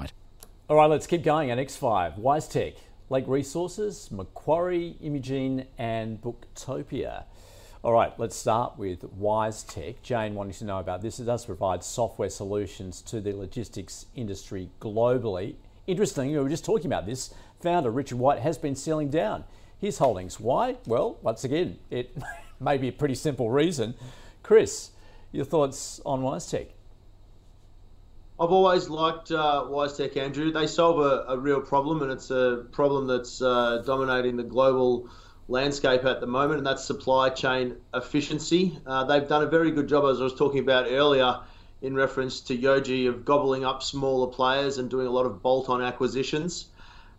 All right, let's keep going. Our next five WiseTech, Lake Resources, Macquarie, Imugene, and Booktopia. All right, let's start with WiseTech. Jane wanting to know about this. It does provide software solutions to the logistics industry globally. Interesting, we were just talking about this. Founder Richard White has been selling down his holdings. Why? Well, once again, it may be a pretty simple reason. Chris, your thoughts on WiseTech? I've always liked uh, WiseTech, Andrew. They solve a, a, real problem, and it's a problem that's uh, dominating the global landscape at the moment, and that's supply chain efficiency. Uh, they've done a very good job, as I was talking about earlier, in reference to Yojee, of gobbling up smaller players and doing a lot of bolt on acquisitions.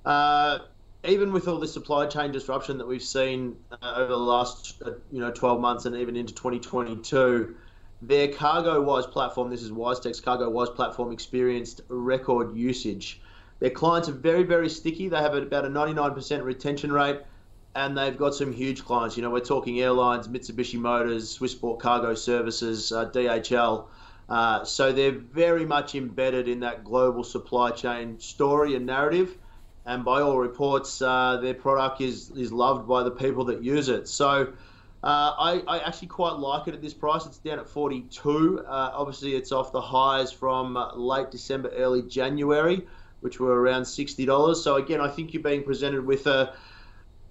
Uh, even with all the supply chain disruption that we've seen uh, over the last uh, you know 12 months and even into 2022, their CargoWise platform, this is WiseTech's CargoWise platform, experienced record usage. Their clients are very, very sticky. They have about a 99% retention rate, and they've got some huge clients. You know, we're talking airlines, Mitsubishi Motors, Swissport Cargo Services, uh, DHL. Uh, so they're very much embedded in that global supply chain story and narrative. And by all reports, uh, their product is, is loved by the people that use it. So uh, I, I, actually quite like it at this price. It's down at 42. Uh, obviously, it's off the highs from uh, late December, early January, which were around $60. So, again, I think you're being presented with a,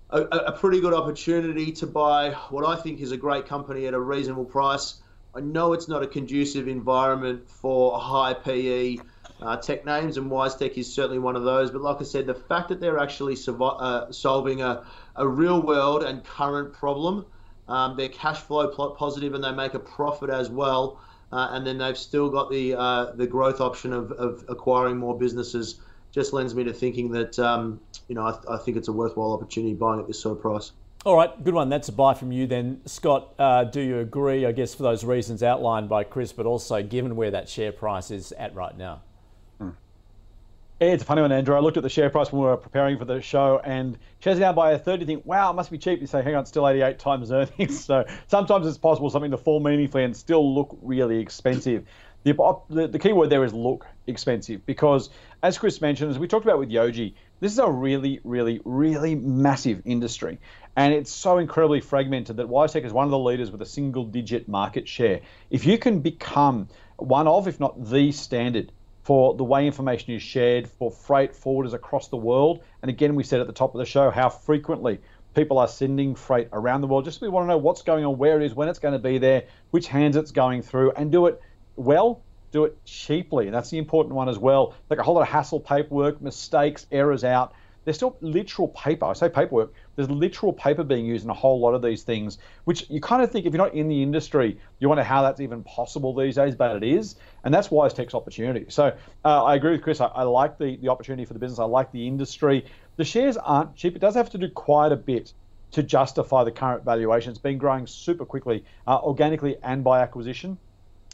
a, a, pretty good opportunity to buy what I think is a great company at a reasonable price. I know it's not a conducive environment for high PE uh, tech names, and WiseTech is certainly one of those. But like I said, the fact that they're actually uh, solving a, a real world and current problem um, they're cash flow positive and they make a profit as well. Uh, and then they've still got the uh, the growth option of, of acquiring more businesses. Just lends me to thinking that um, you know I, th- I, think it's a worthwhile opportunity buying at this sort of price. All right, good one. That's a buy from you then, Scott. Uh, do you agree? I guess for those reasons outlined by Chris, but also given where that share price is at right now. It's a funny one, Andrew. I looked at the share price when we were preparing for the show, and shares down by a third. You think, wow, it must be cheap. You say, hang on, it's still 88 times earnings. So sometimes it's possible something to fall meaningfully and still look really expensive. The, the, the key word there is look expensive because, as Chris mentioned, as we talked about with Yojee, this is a really, really, really massive industry. And it's so incredibly fragmented that WiseTech is one of the leaders with a single digit market share. If you can become one of, if not the standard for the way information is shared for freight forwarders across the world. And again, we said at the top of the show how frequently people are sending freight around the world. Just we want to know what's going on, where it is, when it's going to be there, which hands it's going through, and do it well, do it cheaply. And that's the important one as well. Like a whole lot of hassle, paperwork, mistakes, errors out. There's still literal paper. I say paperwork. There's literal paper being used in a whole lot of these things, which you kind of think if you're not in the industry, you wonder how that's even possible these days, but it is. And that's WiseTech's opportunity. So uh, I agree with Chris. I, I, like the, the opportunity for the business. I like the industry. The shares aren't cheap. It does have to do quite a bit to justify the current valuation. It's been growing super quickly, uh, organically and by acquisition.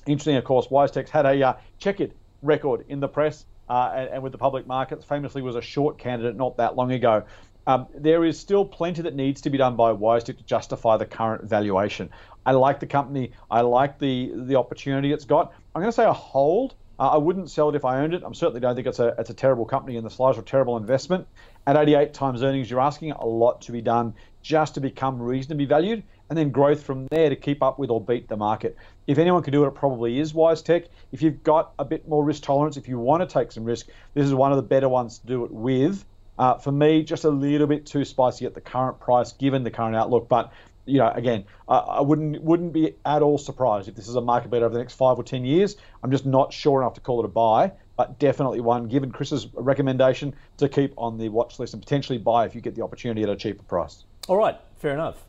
Interesting, of course, WiseTech's had a uh, checkered record in the press uh, and, and, with the public markets. Famously, was a short candidate not that long ago. Um, there is still plenty that needs to be done by WiseTech to justify the current valuation. I like the company. I like the the opportunity it's got. I'm going to say a hold. Uh, I wouldn't sell it if I owned it. I certainly don't think it's a it's a terrible company in the slides or terrible investment. At 88 times earnings, you're asking a lot to be done just to become reasonably valued, and then growth from there to keep up with or beat the market. If anyone can do it, it probably is WiseTech. If you've got a bit more risk tolerance, if you want to take some risk, this is one of the better ones to do it with. Uh, for me, just a little bit too spicy at the current price, given the current outlook. But you know, again, I, wouldn't wouldn't be at all surprised if this is a market bet over the next five or ten years. I'm just not sure enough to call it a buy, but definitely one given Chris's recommendation to keep on the watch list and potentially buy if you get the opportunity at a cheaper price. All right, fair enough.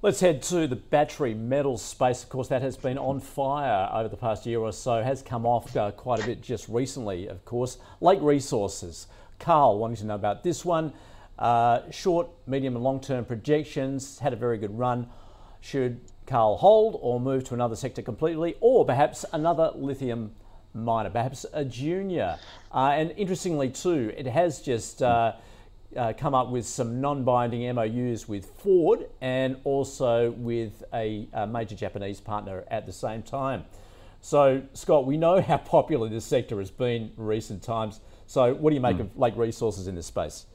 Let's head to the battery metals space. Of course, that has been on fire over the past year or so, has come off uh, quite a bit just recently, of course. Lake Resources. Carl wanting to know about this one. Uh, short, medium, and long term projections had a very good run. Should Carl hold or move to another sector completely, or perhaps another lithium miner, perhaps a junior? Uh, and interestingly, too, it has just. Uh, uh, come up with some non-binding MOUs with Ford and also with a, a, major Japanese partner at the same time. So, Scott, we know how popular this sector has been in recent times. So, what do you make mm. of Lake Resources in this space?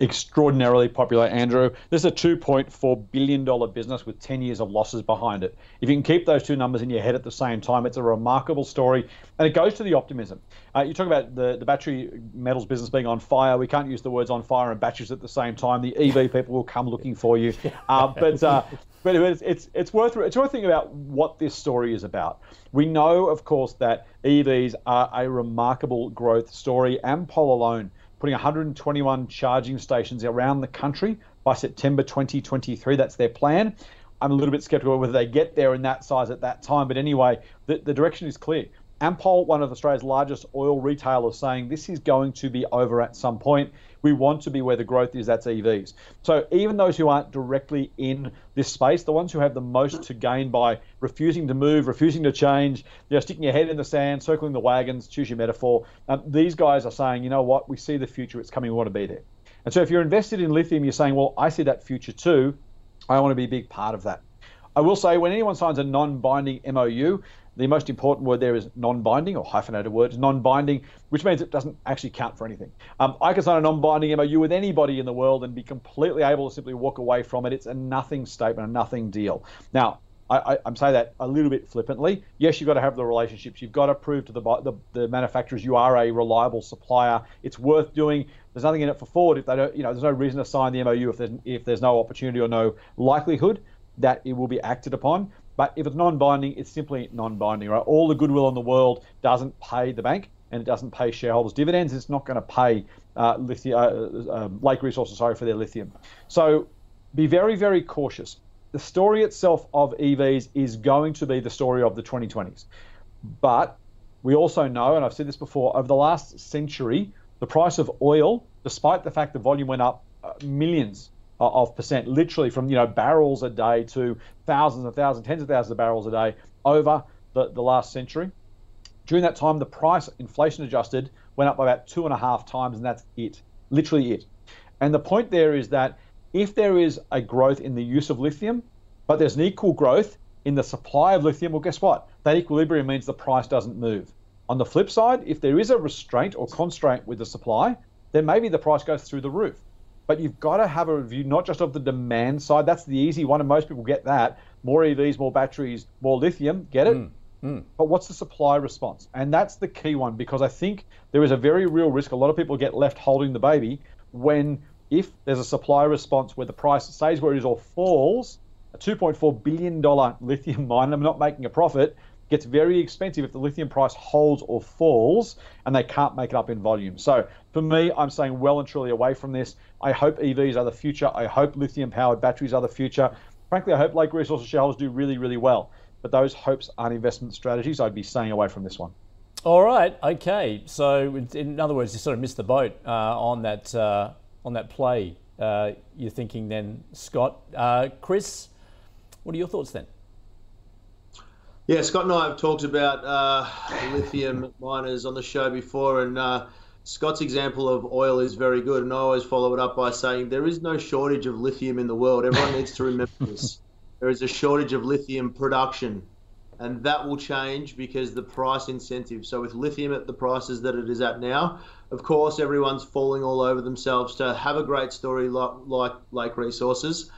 Extraordinarily popular, Andrew. This is a $2.4 billion business with 10 years of losses behind it. If you can keep those two numbers in your head at the same time, it's a remarkable story. And it goes to the optimism. Uh, you talk about the, the battery metals business being on fire. We can't use the words on fire and batteries at the same time. The EV people will come looking for you. Uh, but uh, but it's, it's, it's, worth, it's worth thinking about what this story is about. We know, of course, that EVs are a remarkable growth story. Ampol alone putting 121 charging stations around the country by September 2023. That's their plan. I'm a little bit skeptical whether they get there in that size at that time, but anyway, the, the direction is clear. Ampol, one of Australia's largest oil retailers, saying this is going to be over at some point. We want to be where the growth is, that's EVs. So even those who aren't directly in this space, the ones who have the most to gain by refusing to move, refusing to change, you know, sticking your head in the sand, circling the wagons, choose your metaphor, um, these guys are saying, you know what, we see the future, it's coming, we want to be there. And so if you're invested in lithium, you're saying, well, I see that future too. I want to be a big part of that. I will say when anyone signs a non binding MOU, the most important word there is non-binding or hyphenated word, non-binding, which means it doesn't actually count for anything. Um, I can sign a non-binding MOU with anybody in the world and be completely able to simply walk away from it. It's a nothing statement, a nothing deal. Now, I, am saying that a little bit flippantly. Yes, you've got to have the relationships. You've got to prove to the, the, the manufacturers you are a reliable supplier. It's worth doing. There's nothing in it for Ford if they don't. You know, there's no reason to sign the MOU if there's if there's no opportunity or no likelihood that it will be acted upon. But if it's non-binding, it's simply non-binding, right? All the goodwill in the world doesn't pay the bank and it doesn't pay shareholders dividends. It's not going to pay uh, lithium, uh, um, Lake Resources, sorry, for their lithium. So be very, very cautious. The story itself of EVs is going to be the story of the 2020s. But we also know, and I've said this before, over the last century, the price of oil, despite the fact the volume went up uh, millions of percent, literally from you know barrels a day to thousands and thousands, tens of thousands of barrels a day over the, the last century. During that time, the price, inflation adjusted, went up by about two and a half times, and that's it, literally it. And the point there is that if there is a growth in the use of lithium, but there's an equal growth in the supply of lithium, well, guess what? That equilibrium means the price doesn't move. On the flip side, if there is a restraint or constraint with the supply, then maybe the price goes through the roof but you've got to have a review not just of the demand side. That's the easy one, and most people get that. More EVs, more batteries, more lithium. Get it? Mm, mm. But what's the supply response? And that's the key one because I think there is a very real risk. A lot of people get left holding the baby when, if there's a supply response where the price stays where it is or falls, a $2.4 billion lithium mine, I'm not making a profit, gets very expensive if the lithium price holds or falls and they can't make it up in volume. So for me, I'm saying well and truly away from this. I hope EVs are the future. I hope lithium powered batteries are the future. Frankly, I hope Lake Resources shareholders do really, really well. But those hopes aren't investment strategies. I'd be staying away from this one. All right. Okay. So, in other words, you sort of missed the boat uh, on that uh, on that play. Uh, you're thinking then, Scott, uh, Chris. What are your thoughts then? Yeah, Scott and I have talked about uh, lithium miners on the show before, and uh, Scott's example of oil is very good. And I always follow it up by saying there is no shortage of lithium in the world. Everyone needs to remember this. There is a shortage of lithium production, and that will change because the price incentive. So, with lithium at the prices that it is at now, of course, everyone's falling all over themselves to have a great story like, like Lake Resources,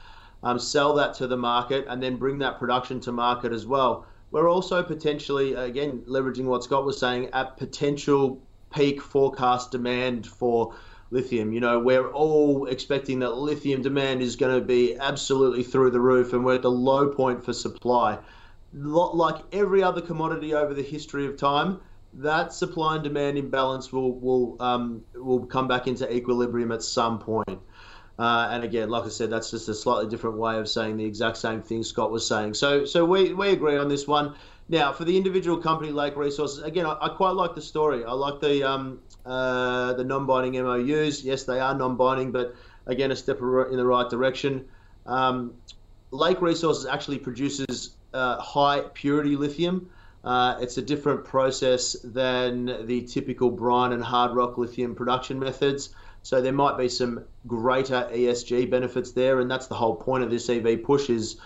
um, sell that to the market, and then bring that production to market as well we're also potentially, again, leveraging what Scott was saying, at potential peak forecast demand for lithium. You know, we're all expecting that lithium demand is going to be absolutely through the roof, and we're at the low point for supply. Like every other commodity over the history of time, that supply and demand imbalance will will um, will come back into equilibrium at some point. Uh, and again, like I said, that's just a slightly different way of saying the exact same thing Scott was saying. So, so we, we agree on this one. Now, for the individual company, Lake Resources, again, I, I quite like the story. I like the um, uh, the non-binding MOUs. Yes, they are non-binding, but again, a step in the right direction. Um, Lake Resources actually produces uh, high purity lithium. Uh, it's a different process than the typical brine and hard rock lithium production methods. So there might be some greater ESG benefits there, and that's the whole point of this EV push is,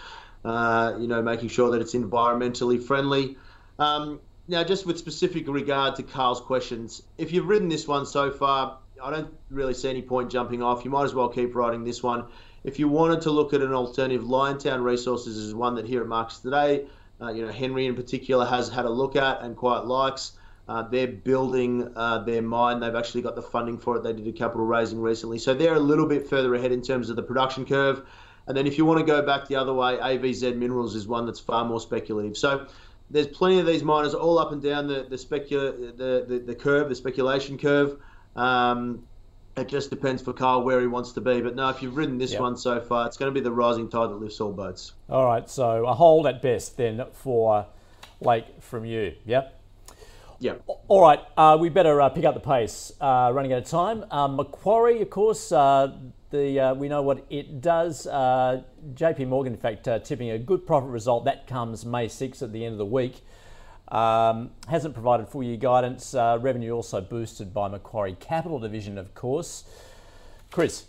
uh, you know, making sure that it's environmentally friendly. Um, now, just with specific regard to Carl's questions, if you've ridden this one so far, I don't really see any point jumping off. You might as well keep riding this one. If you wanted to look at an alternative, Liontown Resources is one that here at Marcus Today, uh, you know, Henry in particular has had a look at and quite likes. Uh, they're building uh, their mine. They've actually got the funding for it. They did a capital raising recently. So they're a little bit further ahead in terms of the production curve. And then if you want to go back the other way, AVZ Minerals is one that's far more speculative. So there's plenty of these miners all up and down the the, specula- the, the, the curve, the speculation curve. Um, it just depends for Carl where he wants to be. But no, if you've ridden this yep. one so far, it's going to be the rising tide that lifts all boats. All right, so a hold at best then for Lake from you. Yep. Yeah. All right, uh, we better uh, pick up the pace. Uh, running out of time. Um, Macquarie, of course, uh, the uh, we know what it does. Uh, J.P. Morgan, in fact, tipping a good profit result. That comes May 6th at the end of the week. Um, hasn't provided full year guidance. revenue also boosted by Macquarie Capital Division, of course. Chris.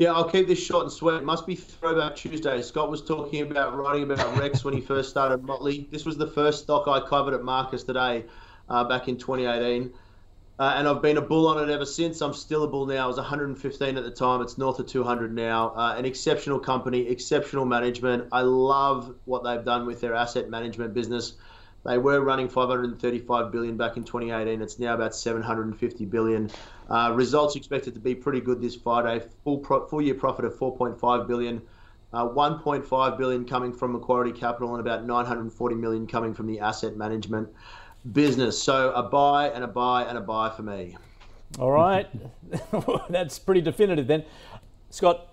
Yeah, I'll keep this short and sweet. It must be Throwback Tuesday. Scott was talking about writing about Rex when he first started Motley. This was the first stock I covered at Marcus today, uh, back in 2018. Uh, and I've been a bull on it ever since. I'm still a bull now. It was 115 at the time. It's north of 200 now. Uh, an exceptional company, exceptional management. I love what they've done with their asset management business. They were running 535 billion back in 2018. It's now about 750 billion. Uh, results expected to be pretty good this Friday. Full pro- full year profit of 4.5 billion. Uh, 1.5 billion coming from Macquarie Capital and about 940 million coming from the asset management business. So a buy and a buy and a buy for me. All right, that's pretty definitive then, Scott.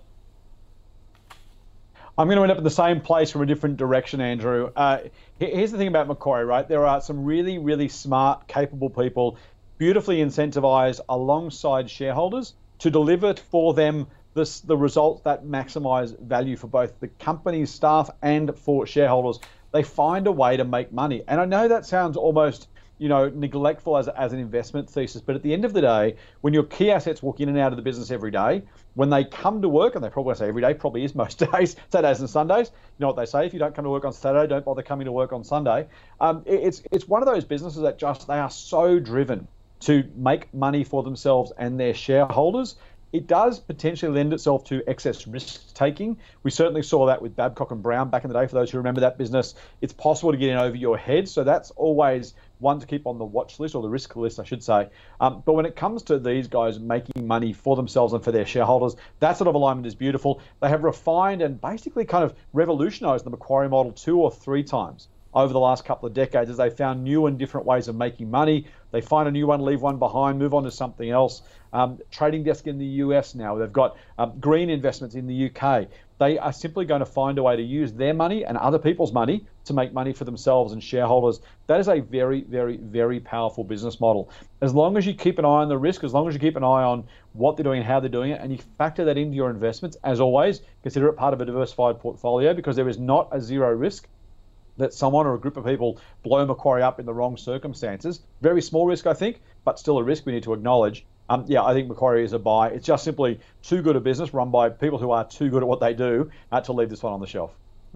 I'm going to end up in the same place from a different direction, Andrew. Uh, here's the thing about Macquarie, right? There are some really, really smart, capable people, beautifully incentivized alongside shareholders to deliver for them this, the results that maximize value for both the company's staff and for shareholders. They find a way to make money. And I know that sounds almost you know, neglectful as, as an investment thesis. But at the end of the day, when your key assets walk in and out of the business every day, when they come to work, and they probably say every day, probably is most days, Saturdays and Sundays. You know what they say: if you don't come to work on Saturday, don't bother coming to work on Sunday. Um, it, it's it's one of those businesses that just they are so driven to make money for themselves and their shareholders it does potentially lend itself to excess risk taking. We certainly saw that with Babcock and Brown back in the day. For those who remember that business, it's possible to get in over your head. So that's always one to keep on the watch list or the risk list, I should say. Um, but when it comes to these guys making money for themselves and for their shareholders, that sort of alignment is beautiful. They have refined and basically kind of revolutionized the Macquarie model two or three times over the last couple of decades as they found new and different ways of making money. They find a new one, leave one behind, move on to something else. Um, trading desk in the US now. They've got um, green investments in the UK. They are simply going to find a way to use their money and other people's money to make money for themselves and shareholders. That is a very, very, very powerful business model. As long as you keep an eye on the risk, as long as you keep an eye on what they're doing and how they're doing it, and you factor that into your investments, as always, consider it part of a diversified portfolio because there is not a zero risk that someone or a group of people blow Macquarie up in the wrong circumstances. Very small risk, I think, but still a risk we need to acknowledge. Um, yeah, I think Macquarie is a buy. It's just simply too good a business run by people who are too good at what they do uh, to leave this one on the shelf.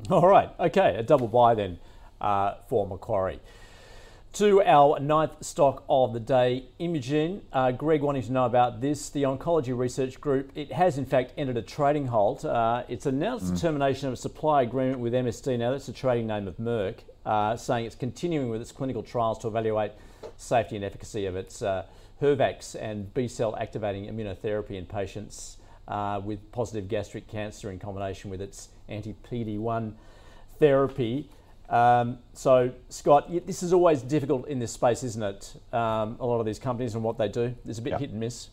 All right, okay, a double buy then uh, for Macquarie. To our ninth stock of the day, Imugene. Uh, Greg wanting to know about this. The Oncology Research Group, it has in fact entered a trading halt. Uh, it's announced mm. the termination of a supply agreement with MSD, now that's the trading name of Merck, uh, saying it's continuing with its clinical trials to evaluate safety and efficacy of its uh, HER-Vaxx and B cell activating immunotherapy in patients uh, with positive gastric cancer in combination with its anti PD 1 therapy. Um, so, Scott, this is always difficult in this space, isn't it? Um, a lot of these companies and what they do. There's a bit hit and miss.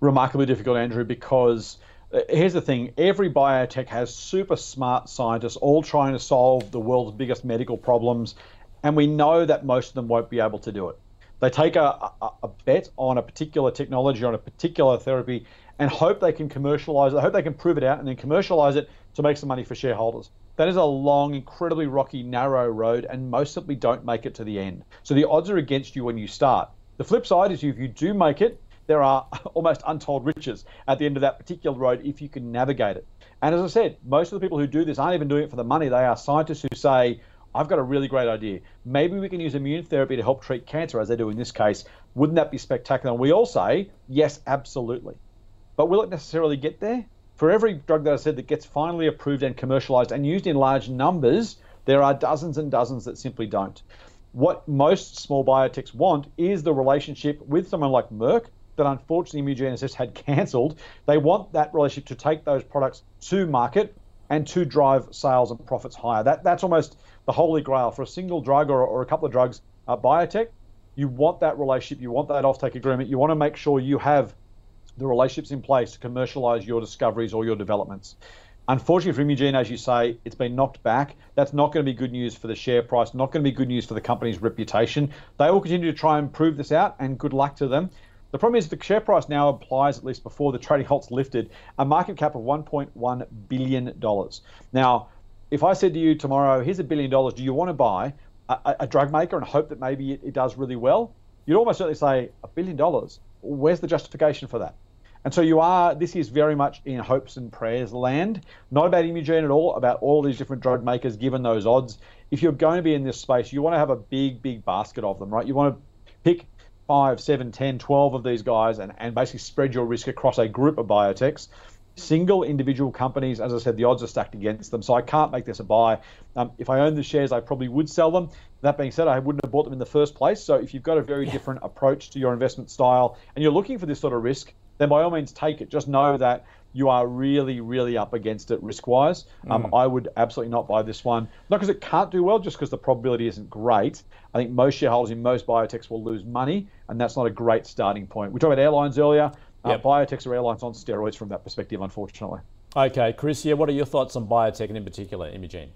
Remarkably difficult, Andrew, because uh, here's the thing every biotech has super smart scientists all trying to solve the world's biggest medical problems, and we know that most of them won't be able to do it. They take a, a, a bet on a particular technology, on a particular therapy, and hope they can commercialize it, I hope they can prove it out, and then commercialize it to make some money for shareholders. That is a long, incredibly rocky, narrow road, and most simply don't make it to the end. So the odds are against you when you start. The flip side is if you do make it, there are almost untold riches at the end of that particular road if you can navigate it. And as I said, most of the people who do this aren't even doing it for the money. They are scientists who say, I've got a really great idea. Maybe we can use immune therapy to help treat cancer, as they do in this case. Wouldn't that be spectacular? And we all say, yes, absolutely. But will it necessarily get there? For every drug that I said that gets finally approved and commercialized and used in large numbers, there are dozens and dozens that simply don't. What most small biotechs want is the relationship with someone like Merck that unfortunately Immugenesis had cancelled. They want that relationship to take those products to market and to drive sales and profits higher. That that's almost the holy grail for a single drug or, or a couple of drugs. Uh, biotech, you want that relationship, you want that offtake agreement, you want to make sure you have the relationships in place to commercialize your discoveries or your developments. Unfortunately for Imugene, as you say, it's been knocked back. That's not going to be good news for the share price, not going to be good news for the company's reputation. They will continue to try and prove this out, and good luck to them. The problem is the share price now applies, at least before the trading halt's lifted, a market cap of $1.1 billion. Now, if I said to you tomorrow, here's a billion dollars, do you want to buy a, a drug maker and hope that maybe it, it does really well? You'd almost certainly say, a billion dollars? Where's the justification for that? And so you are, this is very much in hopes and prayers land, not about Imugene at all, about all these different drug makers given those odds. If you're going to be in this space, you want to have a big, big basket of them, right? You want to pick five, seven, 10, 12 of these guys and, and basically spread your risk across a group of biotechs. Single individual companies, as I said, the odds are stacked against them. So I can't make this a buy. Um, if I owned the shares, I probably would sell them. That being said, I wouldn't have bought them in the first place. So if you've got a very yeah. different approach to your investment style and you're looking for this sort of risk, then by all means take it. Just know that you are really, really up against it risk wise. Um, mm. I would absolutely not buy this one. Not because it can't do well, just because the probability isn't great. I think most shareholders in most biotechs will lose money, and that's not a great starting point. We talked about airlines earlier. Uh, yep. biotechs are airlines on steroids from that perspective, unfortunately. Okay, Chris, yeah, what are your thoughts on biotech and in particular Imugene?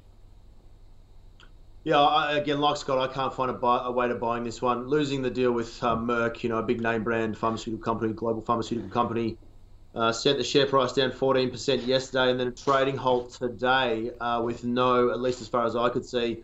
Yeah, I, again, like Scott, I can't find a, buy, a, way to buying this one. Losing the deal with um, Merck, you know, a big name brand pharmaceutical company, global pharmaceutical company, uh, sent the share price down 14% yesterday, and then a trading halt today uh, with no, at least as far as I could see,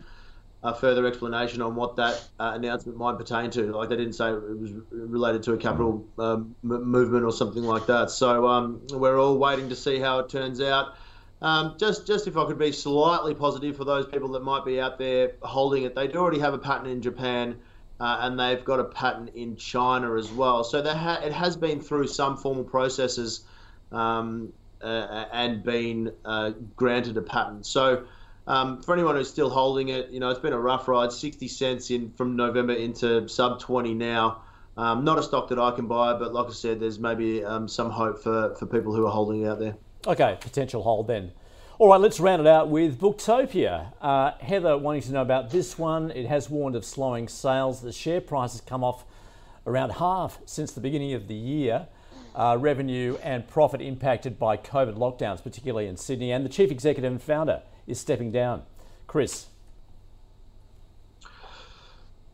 further explanation on what that uh, announcement might pertain to. Like they didn't say it was related to a capital um, movement or something like that. So um, we're all waiting to see how it turns out. Um, just, just if I could be slightly positive for those people that might be out there holding it, they do already have a patent in Japan uh, and they've got a patent in China as well. So ha- it has been through some formal processes um, uh, and been uh, granted a patent. So um, for anyone who's still holding it, you know it's been a rough ride. 60 cents in from November into sub 20 now. Um, not a stock that I can buy, but like I said, there's maybe um, some hope for, for people who are holding it out there. Okay, potential hold then. All right, let's round it out with Booktopia. Uh, Heather wanting to know about this one. It has warned of slowing sales. The share price has come off around half since the beginning of the year. Uh, revenue and profit impacted by COVID lockdowns, particularly in Sydney. And the chief executive and founder is stepping down. Chris.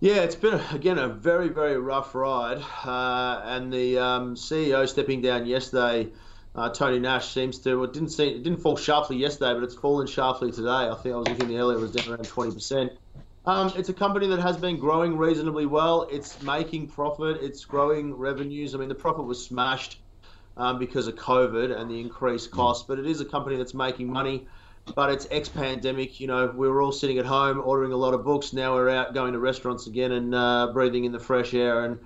Yeah, it's been again a very very rough ride, uh, and the um, CEO stepping down yesterday uh, Tony Nash seems to. It didn't seem, it didn't fall sharply yesterday, but it's fallen sharply today. I think I was looking earlier; it was down around twenty percent. Um, it's a company that has been growing reasonably well. It's making profit. It's growing revenues. I mean, the profit was smashed um, because of COVID and the increased costs, but it is a company that's making money. But it's ex-pandemic. You know, we were all sitting at home ordering a lot of books. Now we're out going to restaurants again and uh, breathing in the fresh air and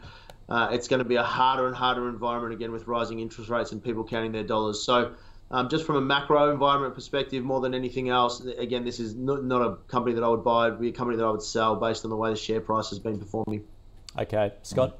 uh, it's going to be a harder and harder environment again with rising interest rates and people counting their dollars. So, um, just from a macro environment perspective, more than anything else, again, this is not, not a company that I would buy. It'd be a company that I would sell based on the way the share price has been performing. Okay, Scott.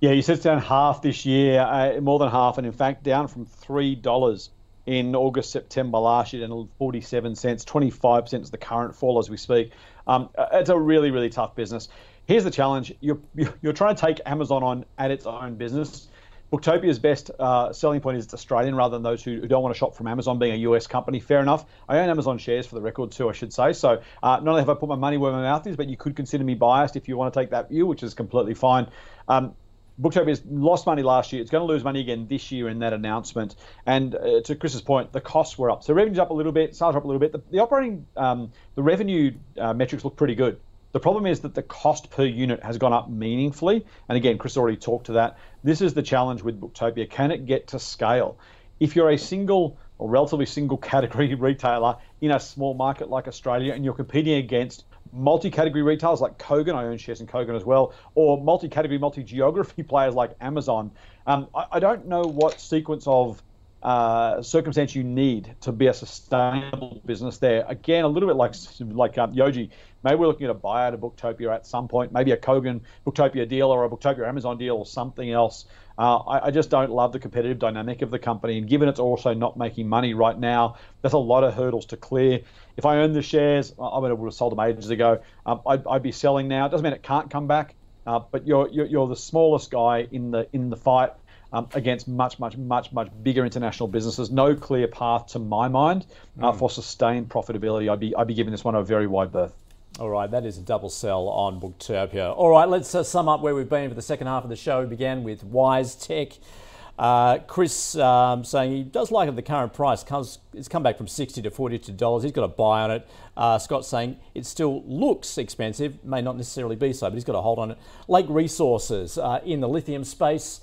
Yeah, you said it's down half this year, uh, more than half, and in fact down from three dollars in August, September last year, and 47 cents, 25 percent is the current fall as we speak. Um, uh, it's a really, really tough business. Here's the challenge: you're you're trying to take Amazon on at its own business. Booktopia's best uh, selling point is it's Australian rather than those who, who, don't want to shop from Amazon being a US company. Fair enough. I own Amazon shares for the record too, I should say. So uh, not only have I put my money where my mouth is, but you could consider me biased if you want to take that view, which is completely fine. Um, Booktopia has lost money last year. It's going to lose money again this year in that announcement. And uh, to Chris's point, the costs were up. So revenue's up a little bit, sales up a little bit. The, the operating, um, the revenue uh, metrics look pretty good. The problem is that the cost per unit has gone up meaningfully. And again, Chris already talked to that. This is the challenge with Booktopia. Can it get to scale? If you're a single or relatively single category retailer in a small market like Australia and you're competing against multi-category retailers like Kogan, I own shares in Kogan as well, or multi-category, multi-geography players like Amazon. Um, I, I, don't know what sequence of uh, circumstance you need to be a sustainable business there. Again, a little bit like like um, Yojee. Maybe we're looking at a buyout of Booktopia at some point, maybe a Kogan Booktopia deal or a Booktopia Amazon deal or something else. Uh, I, I, just don't love the competitive dynamic of the company, and given it's also not making money right now, there's a lot of hurdles to clear. If I own the shares, I would have sold them ages ago. Um, I'd, I'd, be selling now. It doesn't mean it can't come back, uh, but you're, you're, you're the smallest guy in the in the fight um, against much, much, much, much bigger international businesses. No clear path to my mind uh, mm. for sustained profitability. I'd be, I'd be giving this one a very wide berth. All right, that is a double sell on Booktopia. All right, let's uh, sum up where we've been for the second half of the show. We began with WiseTech. Uh, Chris um, saying he does like it at the current price. Comes, it's come back from 60 to 42 dollars. He's got a buy on it. Uh, Scott saying it still looks expensive, may not necessarily be so, but he's got a hold on it. Lake Resources uh, in the lithium space.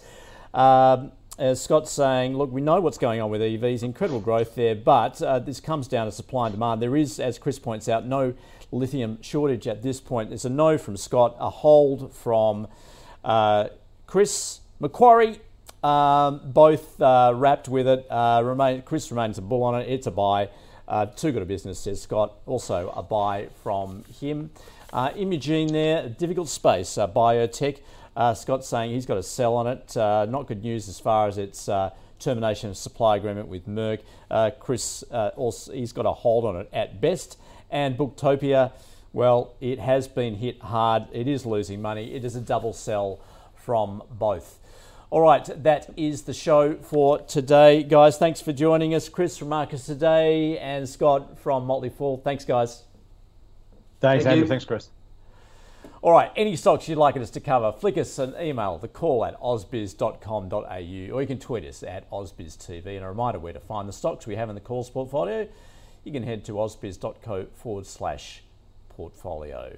Um, as Scott's saying, look, we know what's going on with EVs, incredible growth there, but uh, this comes down to supply and demand. There is, as Chris points out, no lithium shortage at this point. There's a no from Scott, a hold from uh, Chris Macquarie. Um, both uh, rapt with it. Uh, remain, Chris remains a bull on it. It's a buy. Uh, too good a business, says Scott. Also a buy from him. Uh, Imugene there, difficult space. Biotech. Uh, Scott's saying he's got a sell on it. Uh, not good news as far as its uh, termination of supply agreement with Merck. Uh, Chris, uh, also, he's got a hold on it at best. And Booktopia, well, it has been hit hard. It is losing money. It is a double sell from both. All right, that is the show for today, guys. Thanks for joining us. Chris from Marcus Today and Scott from Motley Fool. Thanks, guys. Thanks, Thank Andrew. You. Thanks, Chris. All right, any stocks you'd like us to cover, flick us an email, the call at ausbiz.com.au, or you can tweet us at ausbiztv. And a reminder where to find the stocks we have in the calls portfolio, you can head to ausbiz.co forward slash portfolio.